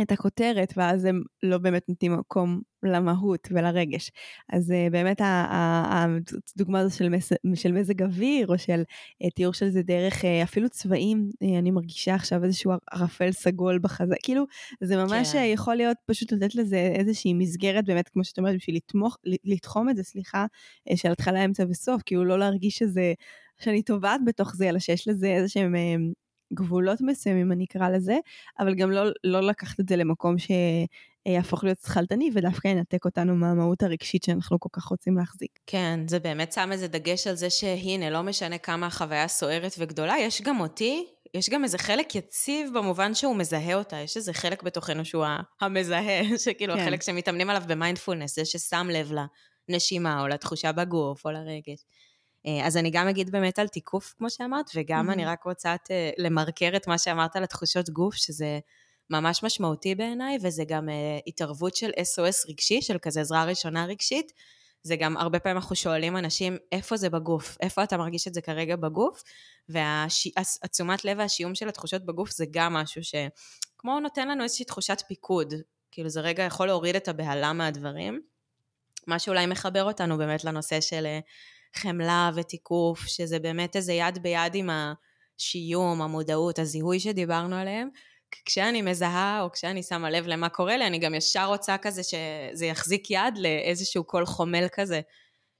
את הכותרת, ואז הם לא באמת נותנים מקום למהות ולרגש. אז uh, באמת הדוגמה הזו של, מס, של מזג אוויר, או של uh, תיאור של זה דרך uh, אפילו צבעים, אני מרגישה עכשיו איזשהו ערפל סגול בחזה, כאילו, זה ממש כן. יכול להיות פשוט לתת לזה איזושהי מסגרת, באמת, כמו שאת אומרת, בשביל לתמוך, לתחום את זה, סליחה, של התחלה, אמצע וסוף, כאילו לא להרגיש שזה... שאני טובעת בתוך זה, אלא שיש לזה איזה שהם גבולות מסוימים, אני אקרא לזה, אבל גם לא, לא לקחת את זה למקום שיהפוך להיות שכלתני ודווקא ינתק אותנו מהמהות הרגשית שאנחנו כל כך רוצים להחזיק. כן, זה באמת שם איזה דגש על זה שהנה, לא משנה כמה החוויה סוערת וגדולה, יש גם אותי, יש גם איזה חלק יציב במובן שהוא מזהה אותה, יש איזה חלק בתוכנו שהוא המזהה, שכאילו כן. החלק שמתאמנים עליו במיינדפולנס, זה ששם לב לנשימה או לתחושה בגוף או לרגש. אה, אז אני גם אגיד באמת על תיקוף, כמו שאמרת, וגם mm-hmm. אני רק רוצה אה, למרקר את מה שאמרת על התחושות גוף, שזה ממש משמעותי בעיניי, וזה גם uh, התערבות של SOS רגשי, של כזה עזרה ראשונה רגשית. זה גם הרבה פעמים אנחנו שואלים אנשים, איפה זה בגוף? איפה אתה מרגיש את זה כרגע בגוף? והתשומת לב והשיום של התחושות בגוף זה גם משהו שכמו נותן לנו איזושהי תחושת פיקוד. כאילו זה רגע יכול להוריד את הבהלה מהדברים. מה שאולי מחבר אותנו באמת לנושא של חמלה ותיקוף, שזה באמת איזה יד ביד עם השיום, המודעות, הזיהוי שדיברנו עליהם. כשאני מזהה או כשאני שמה לב למה קורה לי, אני גם ישר רוצה כזה שזה יחזיק יד לאיזשהו קול חומל כזה,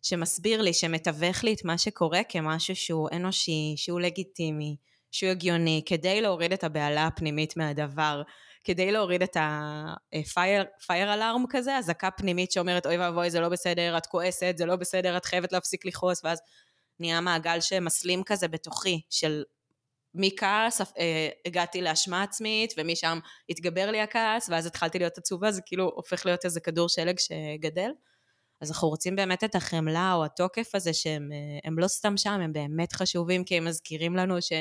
שמסביר לי, שמתווך לי את מה שקורה כמשהו שהוא אנושי, שהוא לגיטימי, שהוא הגיוני, כדי להוריד את הבהלה הפנימית מהדבר. כדי להוריד את ה-fire alarm כזה, אזעקה פנימית שאומרת, אוי ואבוי, זה לא בסדר, את כועסת, זה לא בסדר, את חייבת להפסיק לכעוס, ואז נהיה מעגל שמסלים כזה בתוכי, של מכעס אה, הגעתי לאשמה עצמית, ומשם התגבר לי הכעס, ואז התחלתי להיות עצובה, זה כאילו הופך להיות איזה כדור שלג שגדל. אז אנחנו רוצים באמת את החמלה או התוקף הזה שהם אה, לא סתם שם, הם באמת חשובים כי הם מזכירים לנו ש...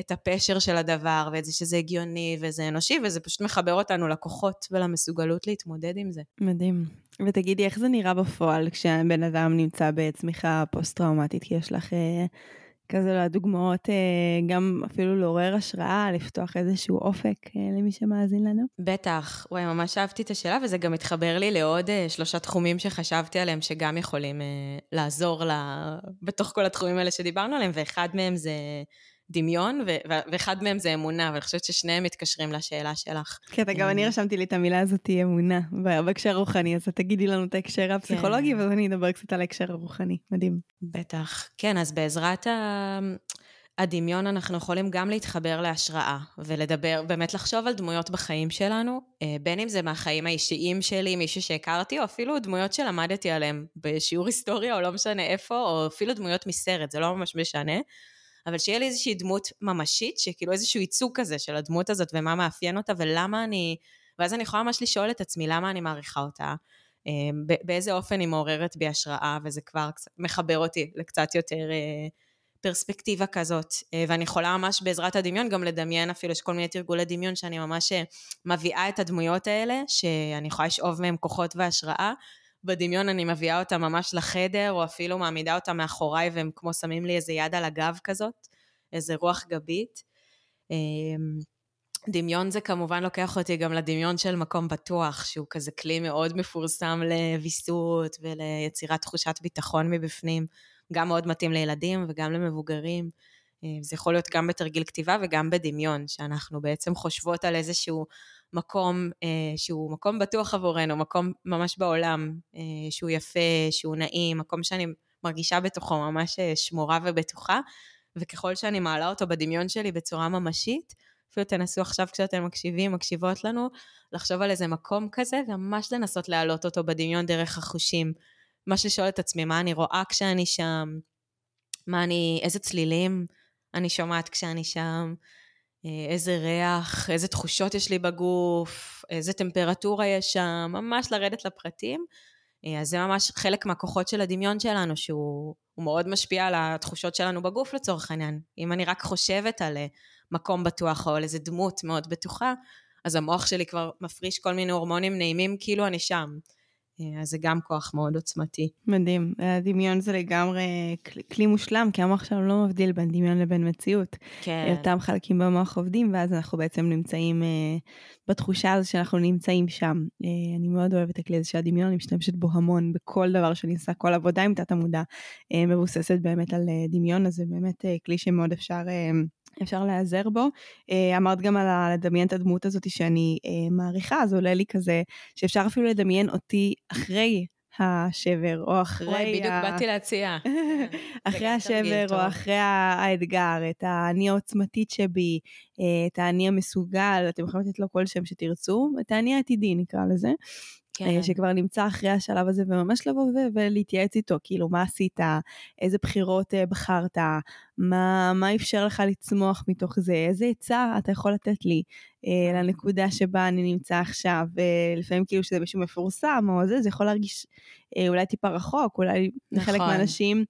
את הפשר של הדבר, ואת זה שזה הגיוני וזה אנושי, וזה פשוט מחבר אותנו לכוחות ולמסוגלות להתמודד עם זה. מדהים. ותגידי, איך זה נראה בפועל כשבן אדם נמצא בצמיחה פוסט-טראומטית? כי יש לך אה, כזה דוגמאות, אה, גם אפילו לעורר השראה, לפתוח איזשהו אופק אה, למי שמאזין לנו? בטח. וואי, ממש אהבתי את השאלה, וזה גם מתחבר לי לעוד אה, שלושה תחומים שחשבתי עליהם, שגם יכולים אה, לעזור לה, בתוך כל התחומים האלה שדיברנו עליהם, ואחד מהם זה... דמיון, ואחד מהם זה אמונה, ואני חושבת ששניהם מתקשרים לשאלה שלך. כן, גם אני אמ, רשמתי לי את המילה הזאת, אמונה, בהקשר הרוחני, אז תגידי לנו את ההקשר הפסיכולוגי, כן. ואז אני אדבר קצת על ההקשר הרוחני. מדהים. בטח. כן, אז בעזרת ה... הדמיון אנחנו יכולים גם להתחבר להשראה ולדבר, באמת לחשוב על דמויות בחיים שלנו, אה, בין אם זה מהחיים האישיים שלי, מישהו שהכרתי, או אפילו דמויות שלמדתי עליהן בשיעור היסטוריה או לא משנה איפה, או אפילו דמויות מסרט, זה לא ממש משנה. אבל שיהיה לי איזושהי דמות ממשית, שכאילו איזשהו ייצוג כזה של הדמות הזאת ומה מאפיין אותה ולמה אני... ואז אני יכולה ממש לשאול את עצמי למה אני מעריכה אותה, אמ, באיזה אופן היא מעוררת בי השראה, וזה כבר מחבר אותי לקצת יותר אה, פרספקטיבה כזאת. אה, ואני יכולה ממש בעזרת הדמיון גם לדמיין אפילו, יש כל מיני תרגולי דמיון שאני ממש אה, מביאה את הדמויות האלה, שאני יכולה לשאוב מהם כוחות והשראה. בדמיון אני מביאה אותה ממש לחדר, או אפילו מעמידה אותה מאחוריי, והם כמו שמים לי איזה יד על הגב כזאת, איזה רוח גבית. אמ, דמיון זה כמובן לוקח אותי גם לדמיון של מקום בטוח, שהוא כזה כלי מאוד מפורסם לוויסות וליצירת תחושת ביטחון מבפנים. גם מאוד מתאים לילדים וגם למבוגרים. אה, זה יכול להיות גם בתרגיל כתיבה וגם בדמיון, שאנחנו בעצם חושבות על איזשהו מקום אה, שהוא מקום בטוח עבורנו, מקום ממש בעולם, אה, שהוא יפה, שהוא נעים, מקום שאני מרגישה בתוכו ממש שמורה ובטוחה, וככל שאני מעלה אותו בדמיון שלי בצורה ממשית, אפילו תנסו עכשיו כשאתם מקשיבים, מקשיבות לנו, לחשוב על איזה מקום כזה, וממש לנסות להעלות אותו בדמיון דרך החושים. ממש לשאול את עצמי מה אני רואה כשאני שם, מה אני, איזה צלילים אני שומעת כשאני שם, אה, איזה ריח, איזה תחושות יש לי בגוף, איזה טמפרטורה יש שם, ממש לרדת לפרטים. אה, אז זה ממש חלק מהכוחות של הדמיון שלנו, שהוא מאוד משפיע על התחושות שלנו בגוף לצורך העניין. אם אני רק חושבת על אה, מקום בטוח או על איזה דמות מאוד בטוחה, אז המוח שלי כבר מפריש כל מיני הורמונים נעימים כאילו אני שם. אה, אז זה גם כוח מאוד עוצמתי. מדהים, הדמיון זה לגמרי כלי מושלם, כי המוח שלנו לא מבדיל בין דמיון לבין מציאות. כן. אותם חלקים במוח עובדים, ואז אנחנו בעצם נמצאים uh, בתחושה הזו שאנחנו נמצאים שם. Uh, אני מאוד אוהבת את הכלי הזה של הדמיון, אני משתמשת בו המון בכל דבר שאני עושה, כל עבודה עם תת המודע uh, מבוססת באמת על דמיון, אז זה באמת כלי שמאוד אפשר... אפשר להיעזר בו. אה, אמרת גם על לדמיין את הדמות הזאת שאני אה, מעריכה, אז עולה לי כזה שאפשר אפילו לדמיין אותי אחרי השבר, או אחרי... וואי, בדיוק ה... באתי להציע. אחרי השבר, או אחרי האתגר, את האני העוצמתית שבי, אה, את האני המסוגל, אתם יכולים לתת לו כל שם שתרצו, את האני העתידי נקרא לזה. כן. אה, שכבר נמצא אחרי השלב הזה, וממש לבוא ולהתייעץ איתו, כאילו, מה עשית, איזה בחירות אה, בחרת, מה, מה אפשר לך לצמוח מתוך זה, איזה עצה אתה יכול לתת לי אה, לנקודה שבה אני נמצא עכשיו, ולפעמים כאילו שזה מישהו מפורסם או זה, זה יכול להרגיש אה, אולי טיפה רחוק, אולי נכון. לחלק מהאנשים אה,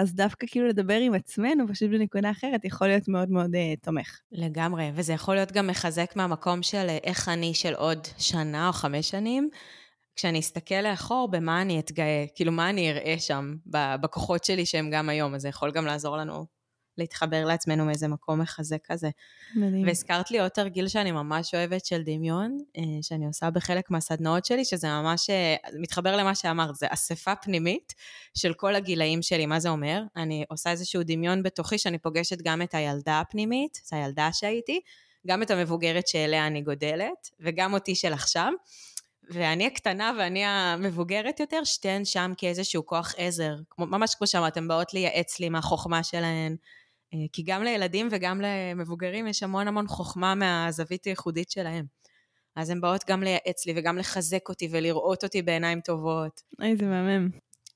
אז דווקא כאילו לדבר עם עצמנו, פשוט בנקודה אחרת, יכול להיות מאוד מאוד uh, תומך. לגמרי, וזה יכול להיות גם מחזק מהמקום של אה, איך אני של עוד שנה או חמש שנים. כשאני אסתכל לאחור, במה אני אתגאה, כאילו מה אני אראה שם, בכוחות שלי שהם גם היום, אז זה יכול גם לעזור לנו להתחבר לעצמנו מאיזה מקום מחזק כזה. מדהים. והזכרת לי עוד תרגיל שאני ממש אוהבת של דמיון, אה, שאני עושה בחלק מהסדנאות שלי, שזה ממש אה, מתחבר למה שאמרת, זה אספה פנימית של כל הגילאים שלי. מה זה אומר? אני עושה איזשהו דמיון בתוכי שאני פוגשת גם את הילדה הפנימית, את הילדה שהייתי, גם את המבוגרת שאליה אני גודלת, וגם אותי של עכשיו. ואני הקטנה ואני המבוגרת יותר, שתיהן שם כאיזשהו כוח עזר. כמו, ממש כמו שאמרתם, באות לייעץ לי מהחוכמה שלהן, כי גם לילדים וגם למבוגרים יש המון המון חוכמה מהזווית הייחודית שלהם. אז הן באות גם לייעץ לי וגם לחזק אותי ולראות אותי בעיניים טובות. איזה מהמם.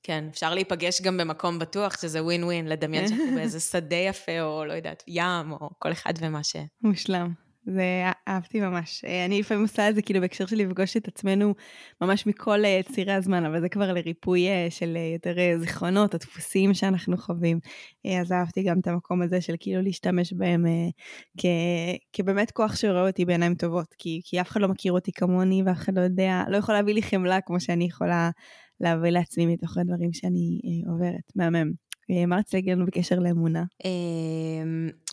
כן, אפשר להיפגש גם במקום בטוח, שזה ווין ווין, לדמיין שאנחנו באיזה שדה יפה, או לא יודעת, ים, או כל אחד ומה ש... מושלם. זה אהבתי ממש. אה, אני לפעמים עושה את זה כאילו בהקשר של לפגוש את עצמנו ממש מכל אה, צירי הזמן, אבל זה כבר לריפוי אה, של יותר זיכרונות, הדפוסים שאנחנו חווים. אז אהבתי גם את המקום הזה של כאילו להשתמש בהם כ, כבאמת כוח שרואה אותי בעיניים טובות, כי, כי אף אחד לא מכיר אותי כמוני ואף אחד לא יודע, לא יכול להביא לי חמלה כמו שאני יכולה להביא לעצמי מתוך הדברים שאני עוברת. מהמם. מה רצית להגיד לנו בקשר לאמונה?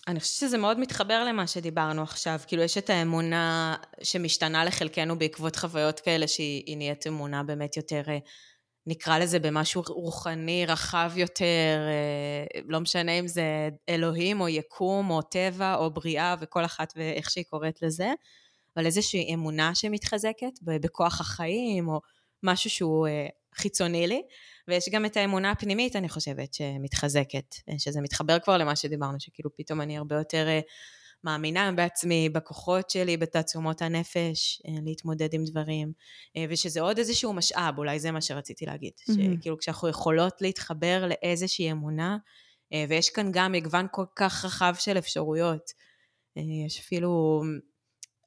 אני חושבת שזה מאוד מתחבר למה שדיברנו עכשיו. כאילו, יש את האמונה שמשתנה לחלקנו בעקבות חוויות כאלה, שהיא נהיית אמונה באמת יותר, נקרא לזה במשהו רוחני, רחב יותר, אה, לא משנה אם זה אלוהים או יקום או טבע או בריאה וכל אחת ואיך שהיא קוראת לזה, אבל איזושהי אמונה שמתחזקת בכוח החיים או משהו שהוא אה, חיצוני לי. ויש גם את האמונה הפנימית, אני חושבת, שמתחזקת, שזה מתחבר כבר למה שדיברנו, שכאילו פתאום אני הרבה יותר אה, מאמינה בעצמי, בכוחות שלי, בתעצומות הנפש, אה, להתמודד עם דברים, אה, ושזה עוד איזשהו משאב, אולי זה מה שרציתי להגיד, mm-hmm. שכאילו כשאנחנו יכולות להתחבר לאיזושהי אמונה, ויש כאן גם מגוון כל כך רחב של אפשרויות. יש אפילו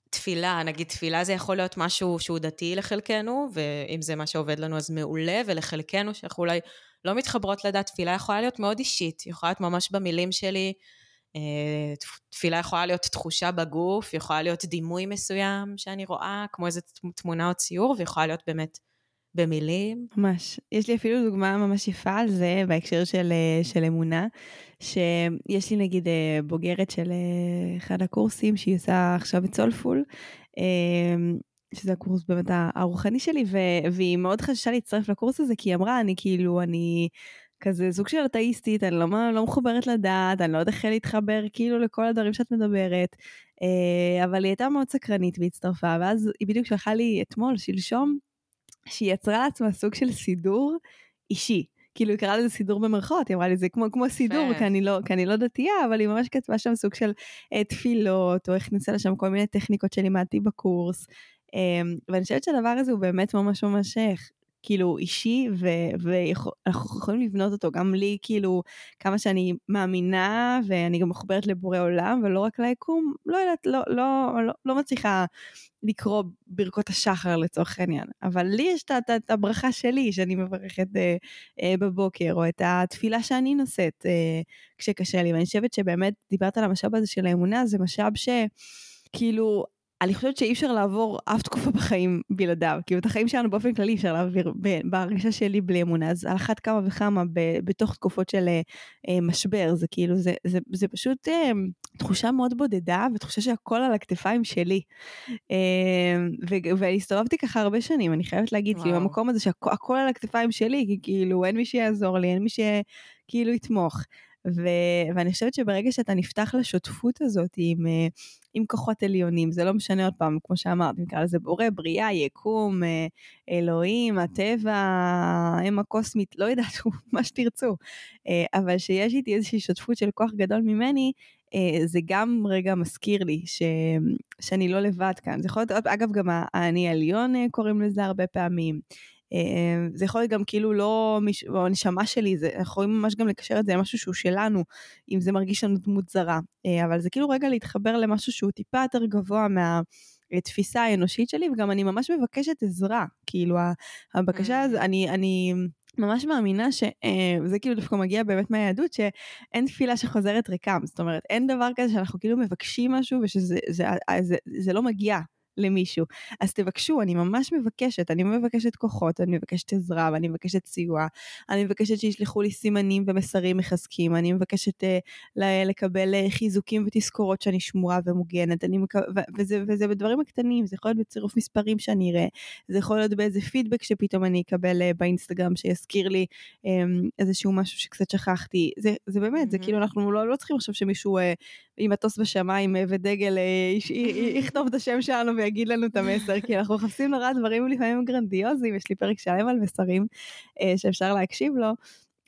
תפילה, נגיד תפילה זה יכול להיות משהו שהוא דתי לחלקנו, ואם זה מה שעובד לנו אז מעולה, ולחלקנו שאנחנו אולי לא מתחברות לדת, תפילה יכולה להיות מאוד אישית, יכולה להיות ממש במילים שלי, אה, תפילה יכולה להיות תחושה בגוף, יכולה להיות דימוי מסוים שאני רואה, כמו איזה תמונה או ציור, ויכולה להיות באמת במילים. ממש. יש לי אפילו דוגמה ממש יפה על זה בהקשר של, אה, של אמונה, שיש לי נגיד אה, בוגרת של אה, אחד הקורסים שהיא עושה עכשיו את סולפול, שזה הקורס באמת הרוחני שלי, והיא מאוד חששה להצטרף לקורס הזה, כי היא אמרה, אני כאילו, אני כזה סוג של אתאיסטית, אני לא, לא מחוברת לדעת, אני לא יודעת איך להתחבר כאילו לכל הדברים שאת מדברת, אבל היא הייתה מאוד סקרנית והצטרפה, ואז היא בדיוק שלחה לי אתמול, שלשום, שהיא יצרה לעצמה סוג של סידור אישי. כאילו היא קראה לזה סידור במרכאות, היא אמרה לי זה כמו, כמו סידור, כי אני, לא, כי אני לא דתייה, אבל היא ממש כתבה שם סוג של אה, תפילות, או הכניסה לשם כל מיני טכניקות שלימדתי בקורס. אה, ואני חושבת שהדבר הזה הוא באמת ממש ממש אה, כאילו אישי, ואנחנו יכולים לבנות אותו. גם לי, כאילו, כמה שאני מאמינה, ואני גם מחוברת לבורא עולם, ולא רק ליקום, לא יודעת, לא, לא, לא, לא מצליחה לקרוא ברכות השחר לצורך העניין, אבל לי יש את הברכה שלי, שאני מברכת אה, אה, בבוקר, או את התפילה שאני נושאת אה, כשקשה לי, ואני חושבת שבאמת, דיברת על המשאב הזה של האמונה, זה משאב ש... כאילו, אני חושבת שאי אפשר לעבור אף תקופה בחיים בלעדיו. כאילו, את החיים שלנו באופן כללי אפשר להעביר בהרגשה שלי בלי אמונה. אז על אחת כמה וכמה ב, בתוך תקופות של אה, משבר, זה כאילו, זה, זה, זה פשוט אה, תחושה מאוד בודדה, ותחושה שהכל על הכתפיים שלי. אה, והסתובבתי ככה הרבה שנים, אני חייבת להגיד, כאילו, המקום הזה שהכל על הכתפיים שלי, כי כאילו, אין מי שיעזור לי, אין מי שכאילו יתמוך. ו- ואני חושבת שברגע שאתה נפתח לשותפות הזאת עם, אה, עם כוחות עליונים, זה לא משנה עוד פעם, כמו שאמרת, נקרא לזה בורא, בריאה, יקום, אה, אלוהים, הטבע, אם הקוסמית, לא יודעת, מה שתרצו, אה, אבל שיש איתי איזושהי שותפות של כוח גדול ממני, זה גם רגע מזכיר לי ש... שאני לא לבד כאן. זה יכול להיות, אגב, גם האני העליון קוראים לזה הרבה פעמים. אמ, זה יכול להיות גם כאילו לא, הנשמה שלי, זה, יכולים ממש גם לקשר את זה למשהו שהוא שלנו, אם זה מרגיש לנו דמות זרה. אה, אבל זה כאילו רגע להתחבר למשהו שהוא טיפה יותר גבוה מה... התפיסה האנושית שלי, וגם אני ממש מבקשת עזרה. כאילו, הבקשה הזו, אני, אני ממש מאמינה שזה אה, כאילו דווקא מגיע באמת מהיהדות, שאין תפילה שחוזרת ריקם. זאת אומרת, אין דבר כזה שאנחנו כאילו מבקשים משהו ושזה זה, זה, זה, זה לא מגיע. למישהו. אז תבקשו, אני ממש מבקשת, אני מבקשת כוחות, אני מבקשת עזרה ואני מבקשת סיוע, אני מבקשת שישלחו לי סימנים ומסרים מחזקים, אני מבקשת uh, לקבל uh, חיזוקים ותזכורות שאני שמורה ומוגנת, אני מק... וזה, וזה בדברים הקטנים, זה יכול להיות בצירוף מספרים שאני אראה, זה יכול להיות באיזה פידבק שפתאום אני אקבל uh, באינסטגרם שיזכיר לי um, איזשהו משהו שקצת שכחתי, זה, זה באמת, mm-hmm. זה כאילו אנחנו לא, לא צריכים עכשיו שמישהו uh, עם מטוס בשמיים ודגל uh, יכתוב את השם שלנו ויגיד לנו את המסר, כי אנחנו מחפשים נורא דברים לפעמים גרנדיוזיים, יש לי פרק שלם על מסרים אה, שאפשר להקשיב לו.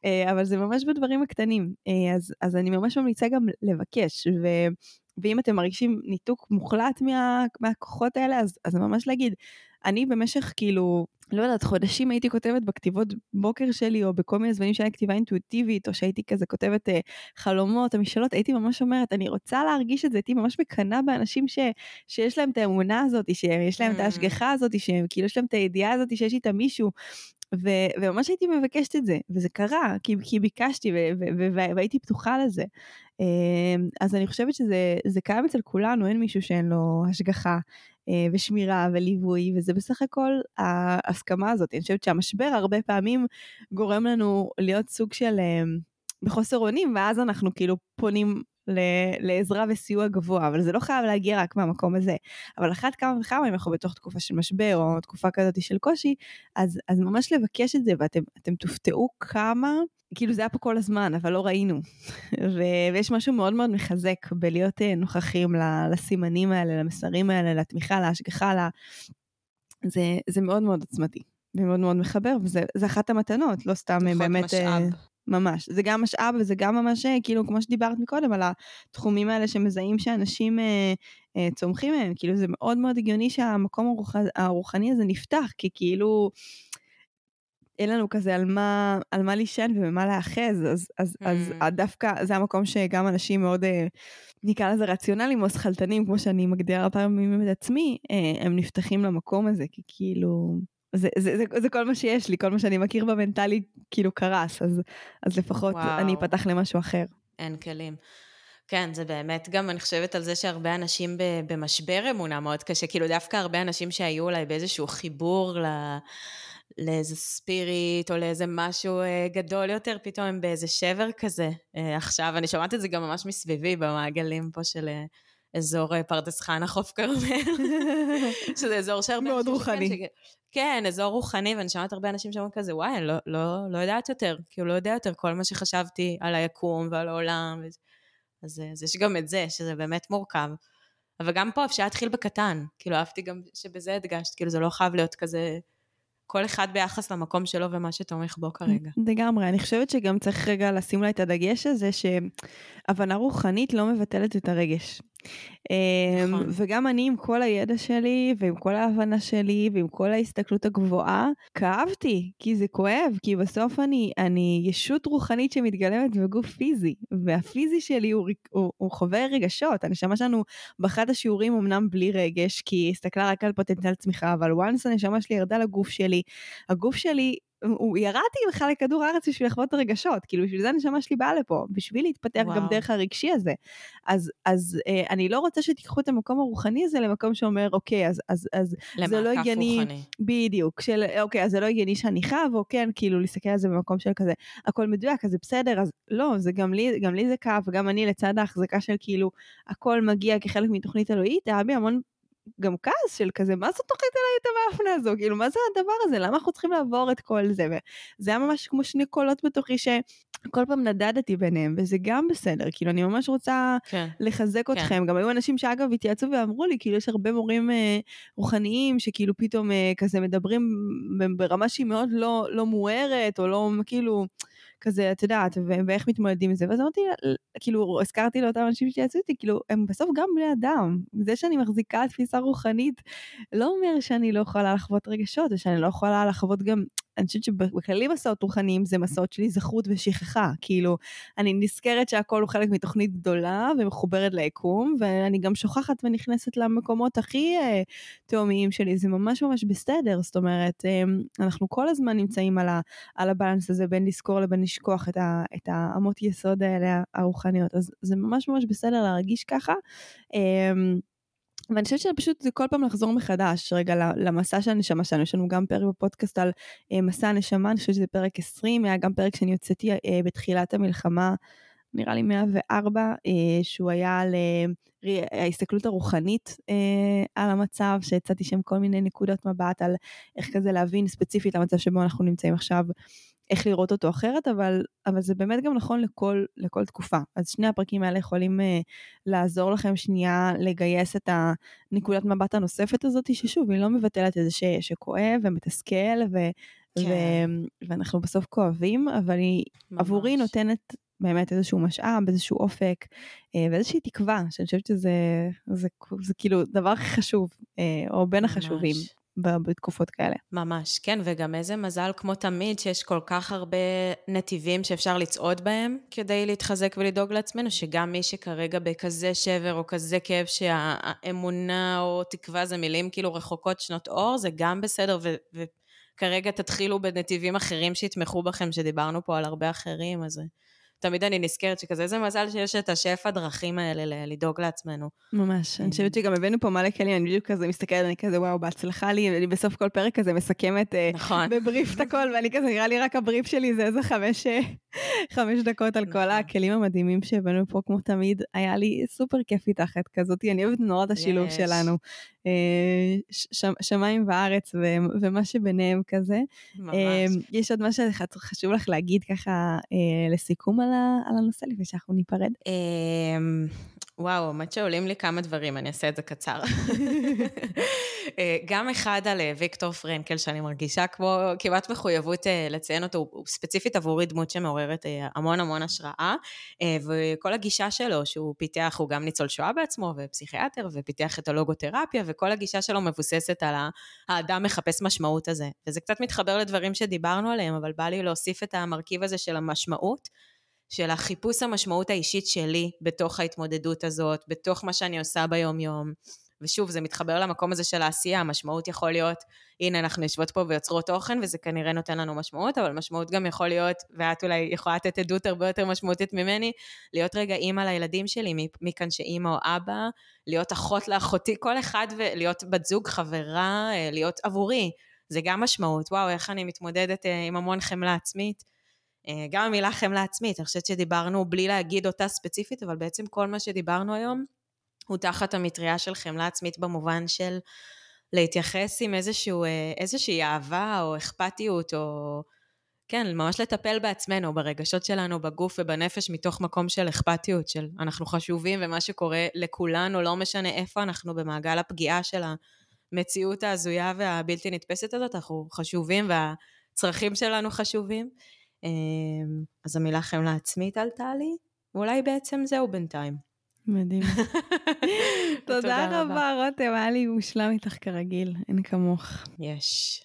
אה, אבל זה ממש בדברים הקטנים, אה, אז, אז אני ממש ממליצה גם לבקש, ו, ואם אתם מרגישים ניתוק מוחלט מה, מהכוחות האלה, אז, אז ממש להגיד, אני במשך כאילו לא יודעת, חודשים הייתי כותבת בכתיבות בוקר שלי, או בכל מיני זמנים שהיה כתיבה אינטואיטיבית, או שהייתי כזה כותבת אה, חלומות או משאלות, הייתי ממש אומרת, אני רוצה להרגיש את זה, הייתי ממש מקנאה באנשים ש, שיש להם את האמונה הזאת, שיש להם mm. את ההשגחה הזאת, שכאילו יש להם את הידיעה הזאת שיש איתם מישהו. ו- וממש הייתי מבקשת את זה, וזה קרה, כי, כי ביקשתי ו- ו- ו- והייתי פתוחה לזה. אמ, אז אני חושבת שזה קיים אצל כולנו, אין מישהו שאין לו השגחה אה, ושמירה וליווי, וזה בסך הכל ההסכמה הזאת. אני חושבת שהמשבר הרבה פעמים גורם לנו להיות סוג של אמ, בחוסר אונים, ואז אנחנו כאילו פונים לעזרה וסיוע גבוה, אבל זה לא חייב להגיע רק מהמקום הזה. אבל אחת כמה וכמה, אם אנחנו בתוך תקופה של משבר או תקופה כזאת של קושי, אז, אז ממש לבקש את זה, ואתם תופתעו כמה, כאילו זה היה פה כל הזמן, אבל לא ראינו. ו- ויש משהו מאוד מאוד מחזק בלהיות אה, נוכחים לסימנים האלה, למסרים האלה, לתמיכה, להשגחה, לה... זה, זה מאוד מאוד עוצמתי. ומאוד מאוד מחבר, וזה אחת המתנות, לא סתם אה, באמת... משאב. ממש. זה גם משאב וזה גם ממש, אה, כאילו, כמו שדיברת מקודם, על התחומים האלה שמזהים שאנשים אה, אה, צומחים מהם. כאילו, זה מאוד מאוד הגיוני שהמקום הרוח, הרוחני הזה נפתח, כי כאילו... אין לנו כזה על מה, על מה לישן ובמה להאחז, אז, אז, mm. אז דווקא זה המקום שגם אנשים מאוד, אה, נקרא לזה רציונליים או שכלתנים, כמו שאני מגדירה פעמים את עצמי, אה, הם נפתחים למקום הזה, כי כאילו, זה, זה, זה, זה כל מה שיש לי, כל מה שאני מכיר במנטלי כאילו קרס, אז, אז לפחות וואו. אני אפתח למשהו אחר. אין כלים. כן, זה באמת גם, אני חושבת על זה שהרבה אנשים במשבר אמונה מאוד קשה, כאילו דווקא הרבה אנשים שהיו אולי באיזשהו חיבור ל... לאיזה ספיריט או לאיזה משהו אה, גדול יותר, פתאום הם באיזה שבר כזה. אה, עכשיו, אני שומעת את זה גם ממש מסביבי, במעגלים פה של אה, אזור פרדס חנה, חוף כרמל, שזה אזור שהרבה... מאוד רוחני. ש... כן, אזור רוחני, ואני שומעת הרבה אנשים שאומרים כזה, וואי, אני לא, לא, לא יודעת יותר, כאילו לא יודע יותר כל מה שחשבתי על היקום ועל העולם. אז, אז, אז יש גם את זה, שזה באמת מורכב. אבל גם פה אפשר להתחיל בקטן, כאילו אהבתי גם שבזה הדגשת, כאילו זה לא חייב להיות כזה כל אחד ביחס למקום שלו ומה שתומך בו כרגע. לגמרי, אני חושבת שגם צריך רגע לשים לה את הדגש הזה, שהבנה רוחנית לא מבטלת את הרגש. אמ, נכון. וגם אני עם כל הידע שלי ועם כל ההבנה שלי ועם כל ההסתכלות הגבוהה, כאבתי, כי זה כואב, כי בסוף אני, אני ישות רוחנית שמתגלמת בגוף פיזי, והפיזי שלי הוא, הוא, הוא חווה רגשות. הנשמה שלנו באחד השיעורים אמנם בלי רגש, כי היא הסתכלה רק על פוטנציאל צמיחה, אבל once הנשמה שלי ירדה לגוף שלי, הגוף שלי הוא ירדתי בכלל לכדור הארץ בשביל לחוות את הרגשות, כאילו בשביל זה הנשמה שלי באה לפה, בשביל להתפתח וואו. גם דרך הרגשי הזה. אז, אז אה, אני לא רוצה שתיקחו את המקום הרוחני הזה למקום שאומר, אוקיי, אז, אז, אז זה לא הגיוני, בדיוק, של אוקיי, אז זה לא הגיוני שאני חב, או כן, כאילו להסתכל על זה במקום של כזה, הכל מדויק, אז זה בסדר, אז לא, זה גם לי, גם לי זה כאב, וגם אני לצד ההחזקה של כאילו, הכל מגיע כחלק מתוכנית אלוהית, היה בי המון גם כעס של כזה, מה זאת תוכנית עליי את המאפנה הזו? כאילו, מה זה הדבר הזה? למה אנחנו צריכים לעבור את כל זה? וזה היה ממש כמו שני קולות בתוכי שכל פעם נדדתי ביניהם, וזה גם בסדר. כאילו, אני ממש רוצה כן. לחזק כן. אתכם. גם היו אנשים שאגב התייעצו ואמרו לי, כאילו, יש הרבה מורים אה, רוחניים שכאילו פתאום אה, כזה מדברים ברמה שהיא מאוד לא, לא מוארת, או לא, כאילו... כזה, את יודעת, ואיך מתמודדים עם זה, ואז אמרתי, כאילו, הזכרתי לאותם אנשים שיצאו איתי, כאילו, הם בסוף גם בני אדם. זה שאני מחזיקה תפיסה רוחנית, לא אומר שאני לא יכולה לחוות רגשות, ושאני לא יכולה לחוות גם אני חושבת שבכללי מסעות רוחניים זה מסעות של היזכרות ושכחה. כאילו, אני נזכרת שהכל הוא חלק מתוכנית גדולה ומחוברת ליקום, ואני גם שוכחת ונכנסת למקומות הכי uh, תאומיים שלי, זה ממש ממש בסדר. זאת אומרת, um, אנחנו כל הזמן נמצאים על, ה, על הבלנס הזה בין לזכור לבין לשכוח את, ה, את האמות יסוד האלה הרוחניות. אז זה ממש ממש בסדר להרגיש ככה. Um, ואני חושבת שפשוט זה כל פעם לחזור מחדש רגע למסע של הנשמה שלנו, יש לנו גם פרק בפודקאסט על אה, מסע הנשמה, אני חושבת שזה פרק 20, היה גם פרק שאני הוצאתי אה, בתחילת המלחמה, נראה לי 104, אה, שהוא היה על אה, ההסתכלות הרוחנית אה, על המצב, שהצעתי שם כל מיני נקודות מבט על איך כזה להבין ספציפית למצב שבו אנחנו נמצאים עכשיו. איך לראות אותו אחרת, אבל, אבל זה באמת גם נכון לכל, לכל תקופה. אז שני הפרקים האלה יכולים uh, לעזור לכם שנייה לגייס את הנקודת מבט הנוספת הזאת, ששוב, היא לא מבטלת את זה ש, שכואב ומתסכל, ו, כן. ו, ואנחנו בסוף כואבים, אבל היא ממש. עבורי נותנת באמת איזשהו משאב, איזשהו אופק, אה, ואיזושהי תקווה, שאני חושבת שזה זה, זה, זה כאילו דבר הכי חשוב, אה, או בין ממש. החשובים. בתקופות כאלה. ממש, כן, וגם איזה מזל כמו תמיד שיש כל כך הרבה נתיבים שאפשר לצעוד בהם כדי להתחזק ולדאוג לעצמנו, שגם מי שכרגע בכזה שבר או כזה כאב שהאמונה או תקווה זה מילים כאילו רחוקות שנות אור, זה גם בסדר, ו- וכרגע תתחילו בנתיבים אחרים שיתמכו בכם, שדיברנו פה על הרבה אחרים, אז תמיד אני נזכרת שכזה, איזה מזל שיש את השפע דרכים האלה לדאוג לעצמנו. ממש, אני חושבת שגם הבאנו פה מלא כלים, אני בדיוק כזה מסתכלת, אני כזה, וואו, בהצלחה לי, ואני בסוף כל פרק כזה מסכמת אה, נכון. בבריף את הכל, ואני כזה, נראה לי רק הבריף שלי זה איזה חמש, אה, חמש דקות על כל נכון. הכלים המדהימים שהבאנו פה, כמו תמיד, היה לי סופר כיף איתך את כזאת, אני אוהבת נורא את השילוב שלנו. אה, שמיים וארץ ומה שביניהם כזה. ממש. יש עוד משהו שחשוב לך להגיד ככה לסיכום על הנושא לפני שאנחנו ניפרד? אמ, וואו, האמת שעולים לי כמה דברים, אני אעשה את זה קצר. אה, גם אחד על אה, ויקטור פרנקל, שאני מרגישה כמו כמעט מחויבות אה, לציין אותו, הוא ספציפית עבורי דמות שמעוררת המון המון השראה, וכל הגישה שלו, שהוא פיתח, הוא גם ניצול שואה בעצמו, ופסיכיאטר, ופיתח את הלוגותרפיה, וכל הגישה שלו מבוססת על האדם מחפש משמעות הזה. וזה קצת מתחבר לדברים שדיברנו עליהם, אבל בא לי להוסיף את המרכיב הזה של המשמעות. של החיפוש המשמעות האישית שלי בתוך ההתמודדות הזאת, בתוך מה שאני עושה ביום-יום. ושוב, זה מתחבר למקום הזה של העשייה, המשמעות יכול להיות, הנה, אנחנו יושבות פה ויוצרות תוכן, וזה כנראה נותן לנו משמעות, אבל משמעות גם יכול להיות, ואת אולי יכולה לתת עדות הרבה יותר משמעותית ממני, להיות רגע אימא לילדים שלי, מכאן שאימא או אבא, להיות אחות לאחותי, כל אחד, ולהיות בת זוג, חברה, אה, להיות עבורי. זה גם משמעות, וואו, איך אני מתמודדת אה, עם המון חמלה עצמית. אה, גם המילה חמלה עצמית, אני חושבת שדיברנו בלי להגיד אותה ספציפית, אבל בעצם כל מה שדיברנו היום הוא תחת המטריה של חמלה עצמית במובן של להתייחס עם איזשהו, אה, איזושהי אהבה או אכפתיות או... כן, ממש לטפל בעצמנו, ברגשות שלנו, בגוף ובנפש, מתוך מקום של אכפתיות, של אנחנו חשובים ומה שקורה לכולנו, לא משנה איפה אנחנו במעגל הפגיעה של המציאות ההזויה והבלתי נתפסת הזאת, אנחנו חשובים והצרכים שלנו חשובים. אמ, אז המילה חמלה עצמית עלתה לי, ואולי בעצם זהו בינתיים. מדהים. תודה רבה, רותם, היה לי מושלם איתך כרגיל, אין כמוך. יש,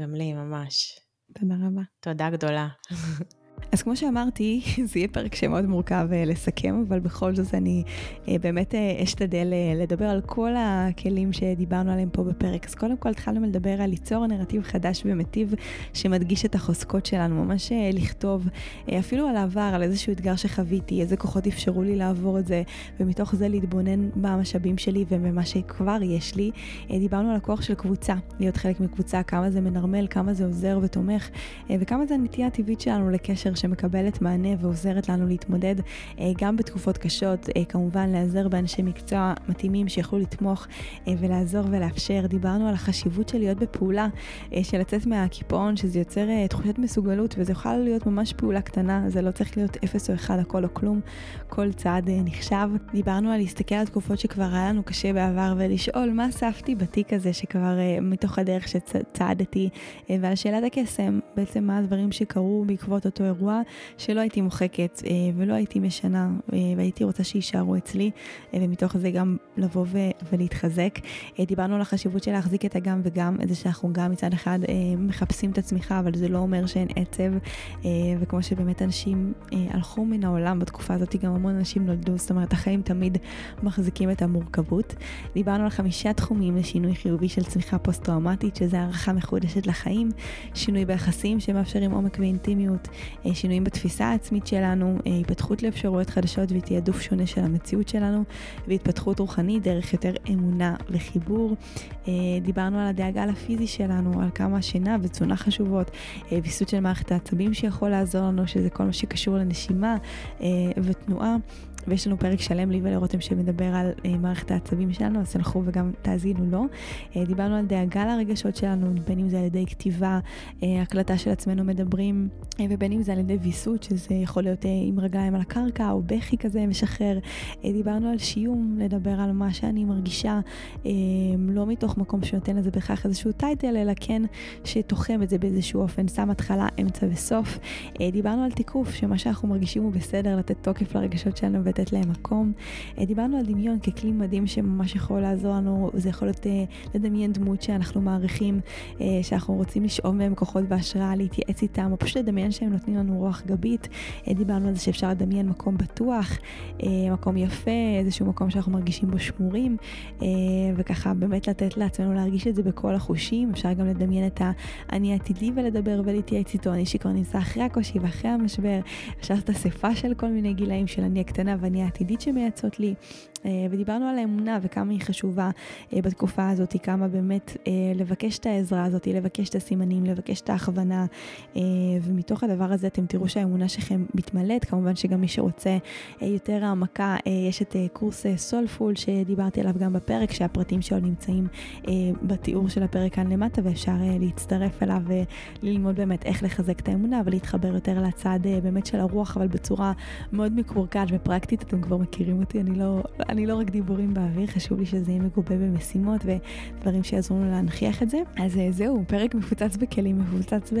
גם לי ממש. תודה רבה. תודה גדולה. אז כמו שאמרתי, זה יהיה פרק שמאוד מורכב אה, לסכם, אבל בכל זאת אני אה, באמת אה, אשתדל לדבר על כל הכלים שדיברנו עליהם פה בפרק. אז קודם כל התחלנו לדבר על ליצור נרטיב חדש ומטיב שמדגיש את החוזקות שלנו, ממש לכתוב אפילו על העבר, על איזשהו אתגר שחוויתי, איזה כוחות אפשרו לי לעבור את זה, ומתוך זה להתבונן במשאבים שלי ובמה שכבר יש לי. דיברנו על הכוח של קבוצה, להיות חלק מקבוצה, כמה זה מנרמל, כמה זה עוזר ותומך, וכמה זה הנטייה הטבעית שלנו לקשר שמקבלת מענה ועוזרת לנו להתמודד אה, גם בתקופות קשות, אה, כמובן להיעזר באנשי מקצוע מתאימים שיכולו לתמוך אה, ולעזור ולאפשר. דיברנו על החשיבות של להיות בפעולה, של לצאת מהקיפאון, שזה יוצר תחושת מסוגלות, וזה יכול להיות ממש פעולה קטנה, זה לא צריך להיות אפס או אחד, הכל או כלום, כל צעד נחשב. דיברנו על להסתכל על תקופות שכבר היה לנו קשה בעבר ולשאול מה אספתי בתיק הזה שכבר מתוך הדרך שצעדתי, ועל שאלת הקסם, בעצם מה הדברים שקרו בעקבות אותו אירוע. אירוע שלא הייתי מוחקת אה, ולא הייתי משנה אה, והייתי רוצה שיישארו אצלי אה, ומתוך זה גם לבוא ולהתחזק. דיברנו על החשיבות של להחזיק את הגם וגם, זה שאנחנו גם מצד אחד מחפשים את הצמיחה אבל זה לא אומר שאין עצב וכמו שבאמת אנשים הלכו מן העולם בתקופה הזאת, גם המון אנשים נולדו, זאת אומרת החיים תמיד מחזיקים את המורכבות. דיברנו על חמישה תחומים לשינוי חיובי של צמיחה פוסט-טראומטית, שזה הערכה מחודשת לחיים, שינוי ביחסים שמאפשרים עומק ואינטימיות, שינויים בתפיסה העצמית שלנו, אה, התפתחות לאפשרויות חדשות ותעדוף שונה של המציאות שלנו, והתפתחות רוחנית דרך יותר אמונה וחיבור. אה, דיברנו על הדאגה לפיזי שלנו, על כמה שינה ותזונה חשובות, אה, ויסות של מערכת העצבים שיכול לעזור לנו, שזה כל מה שקשור לנשימה ותנועה. ויש לנו פרק שלם לי ולרותם שמדבר על אה, מערכת העצבים שלנו, אז תלכו וגם תאזינו לו. אה, דיברנו על דאגה לרגשות שלנו, בין אם זה על ידי כתיבה, אה, הקלטה של עצמנו מדברים, אה, ובין אם זה על ידי ויסות, שזה יכול להיות אה, עם רגליים על הקרקע או בכי כזה משחרר. אה, דיברנו על שיום, לדבר על מה שאני מרגישה, אה, לא מתוך מקום שנותן לזה בהכרח איזשהו טייטל, אלא כן שתוחם את זה באיזשהו אופן, שם התחלה, אמצע וסוף. דיברנו על תיקוף, שמה שאנחנו מרגישים הוא בסדר, לתת תוקף לרגשות שלנו. ולתת להם מקום. דיברנו על דמיון ככלי מדהים שממש יכול לעזור לנו, זה יכול להיות לדמיין דמות שאנחנו מעריכים, שאנחנו רוצים לשאוב מהם כוחות והשראה, להתייעץ איתם, או פשוט לדמיין שהם נותנים לנו רוח גבית. דיברנו על זה שאפשר לדמיין מקום בטוח, מקום יפה, איזשהו מקום שאנחנו מרגישים בו שמורים, וככה באמת לתת לעצמנו להרגיש את זה בכל החושים. אפשר גם לדמיין את האני העתידי ולדבר ולהתייעץ איתו, אני שכבר נמצא אחרי הקושי ואחרי המשבר. אפשר לעשות אספה של כל מיני גילאים של אני הקטנה ואני העתידית שמייצות לי. אה, ודיברנו על האמונה וכמה היא חשובה אה, בתקופה הזאת, כמה באמת אה, לבקש את העזרה הזאת, לבקש את הסימנים, לבקש את ההכוונה, ומתוך הדבר הזה אתם תראו שהאמונה שלכם מתמלאת, כמובן שגם מי שרוצה יותר העמקה, יש את קורס סולפול שדיברתי עליו גם בפרק, שהפרטים שלו נמצאים בתיאור של הפרק כאן למטה, ואפשר להצטרף אליו וללמוד באמת איך לחזק את האמונה ולהתחבר יותר לצד באמת של הרוח, אבל בצורה מאוד מקורקעת ופרקטית, אתם כבר מכירים אותי, אני לא... אני לא רק דיבורים באוויר, חשוב לי שזה יהיה מגובה במשימות ודברים שיעזרו לנו להנכיח את זה. אז אה, זהו, פרק מפוצץ בכלים, מפוצץ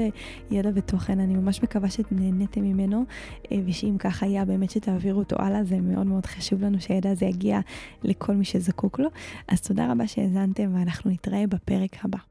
בידע ותוכן, אני ממש מקווה שנהניתם ממנו, אה, ושאם ככה היה באמת שתעבירו אותו הלאה, זה מאוד מאוד חשוב לנו שהידע הזה יגיע לכל מי שזקוק לו. אז תודה רבה שהאזנתם ואנחנו נתראה בפרק הבא.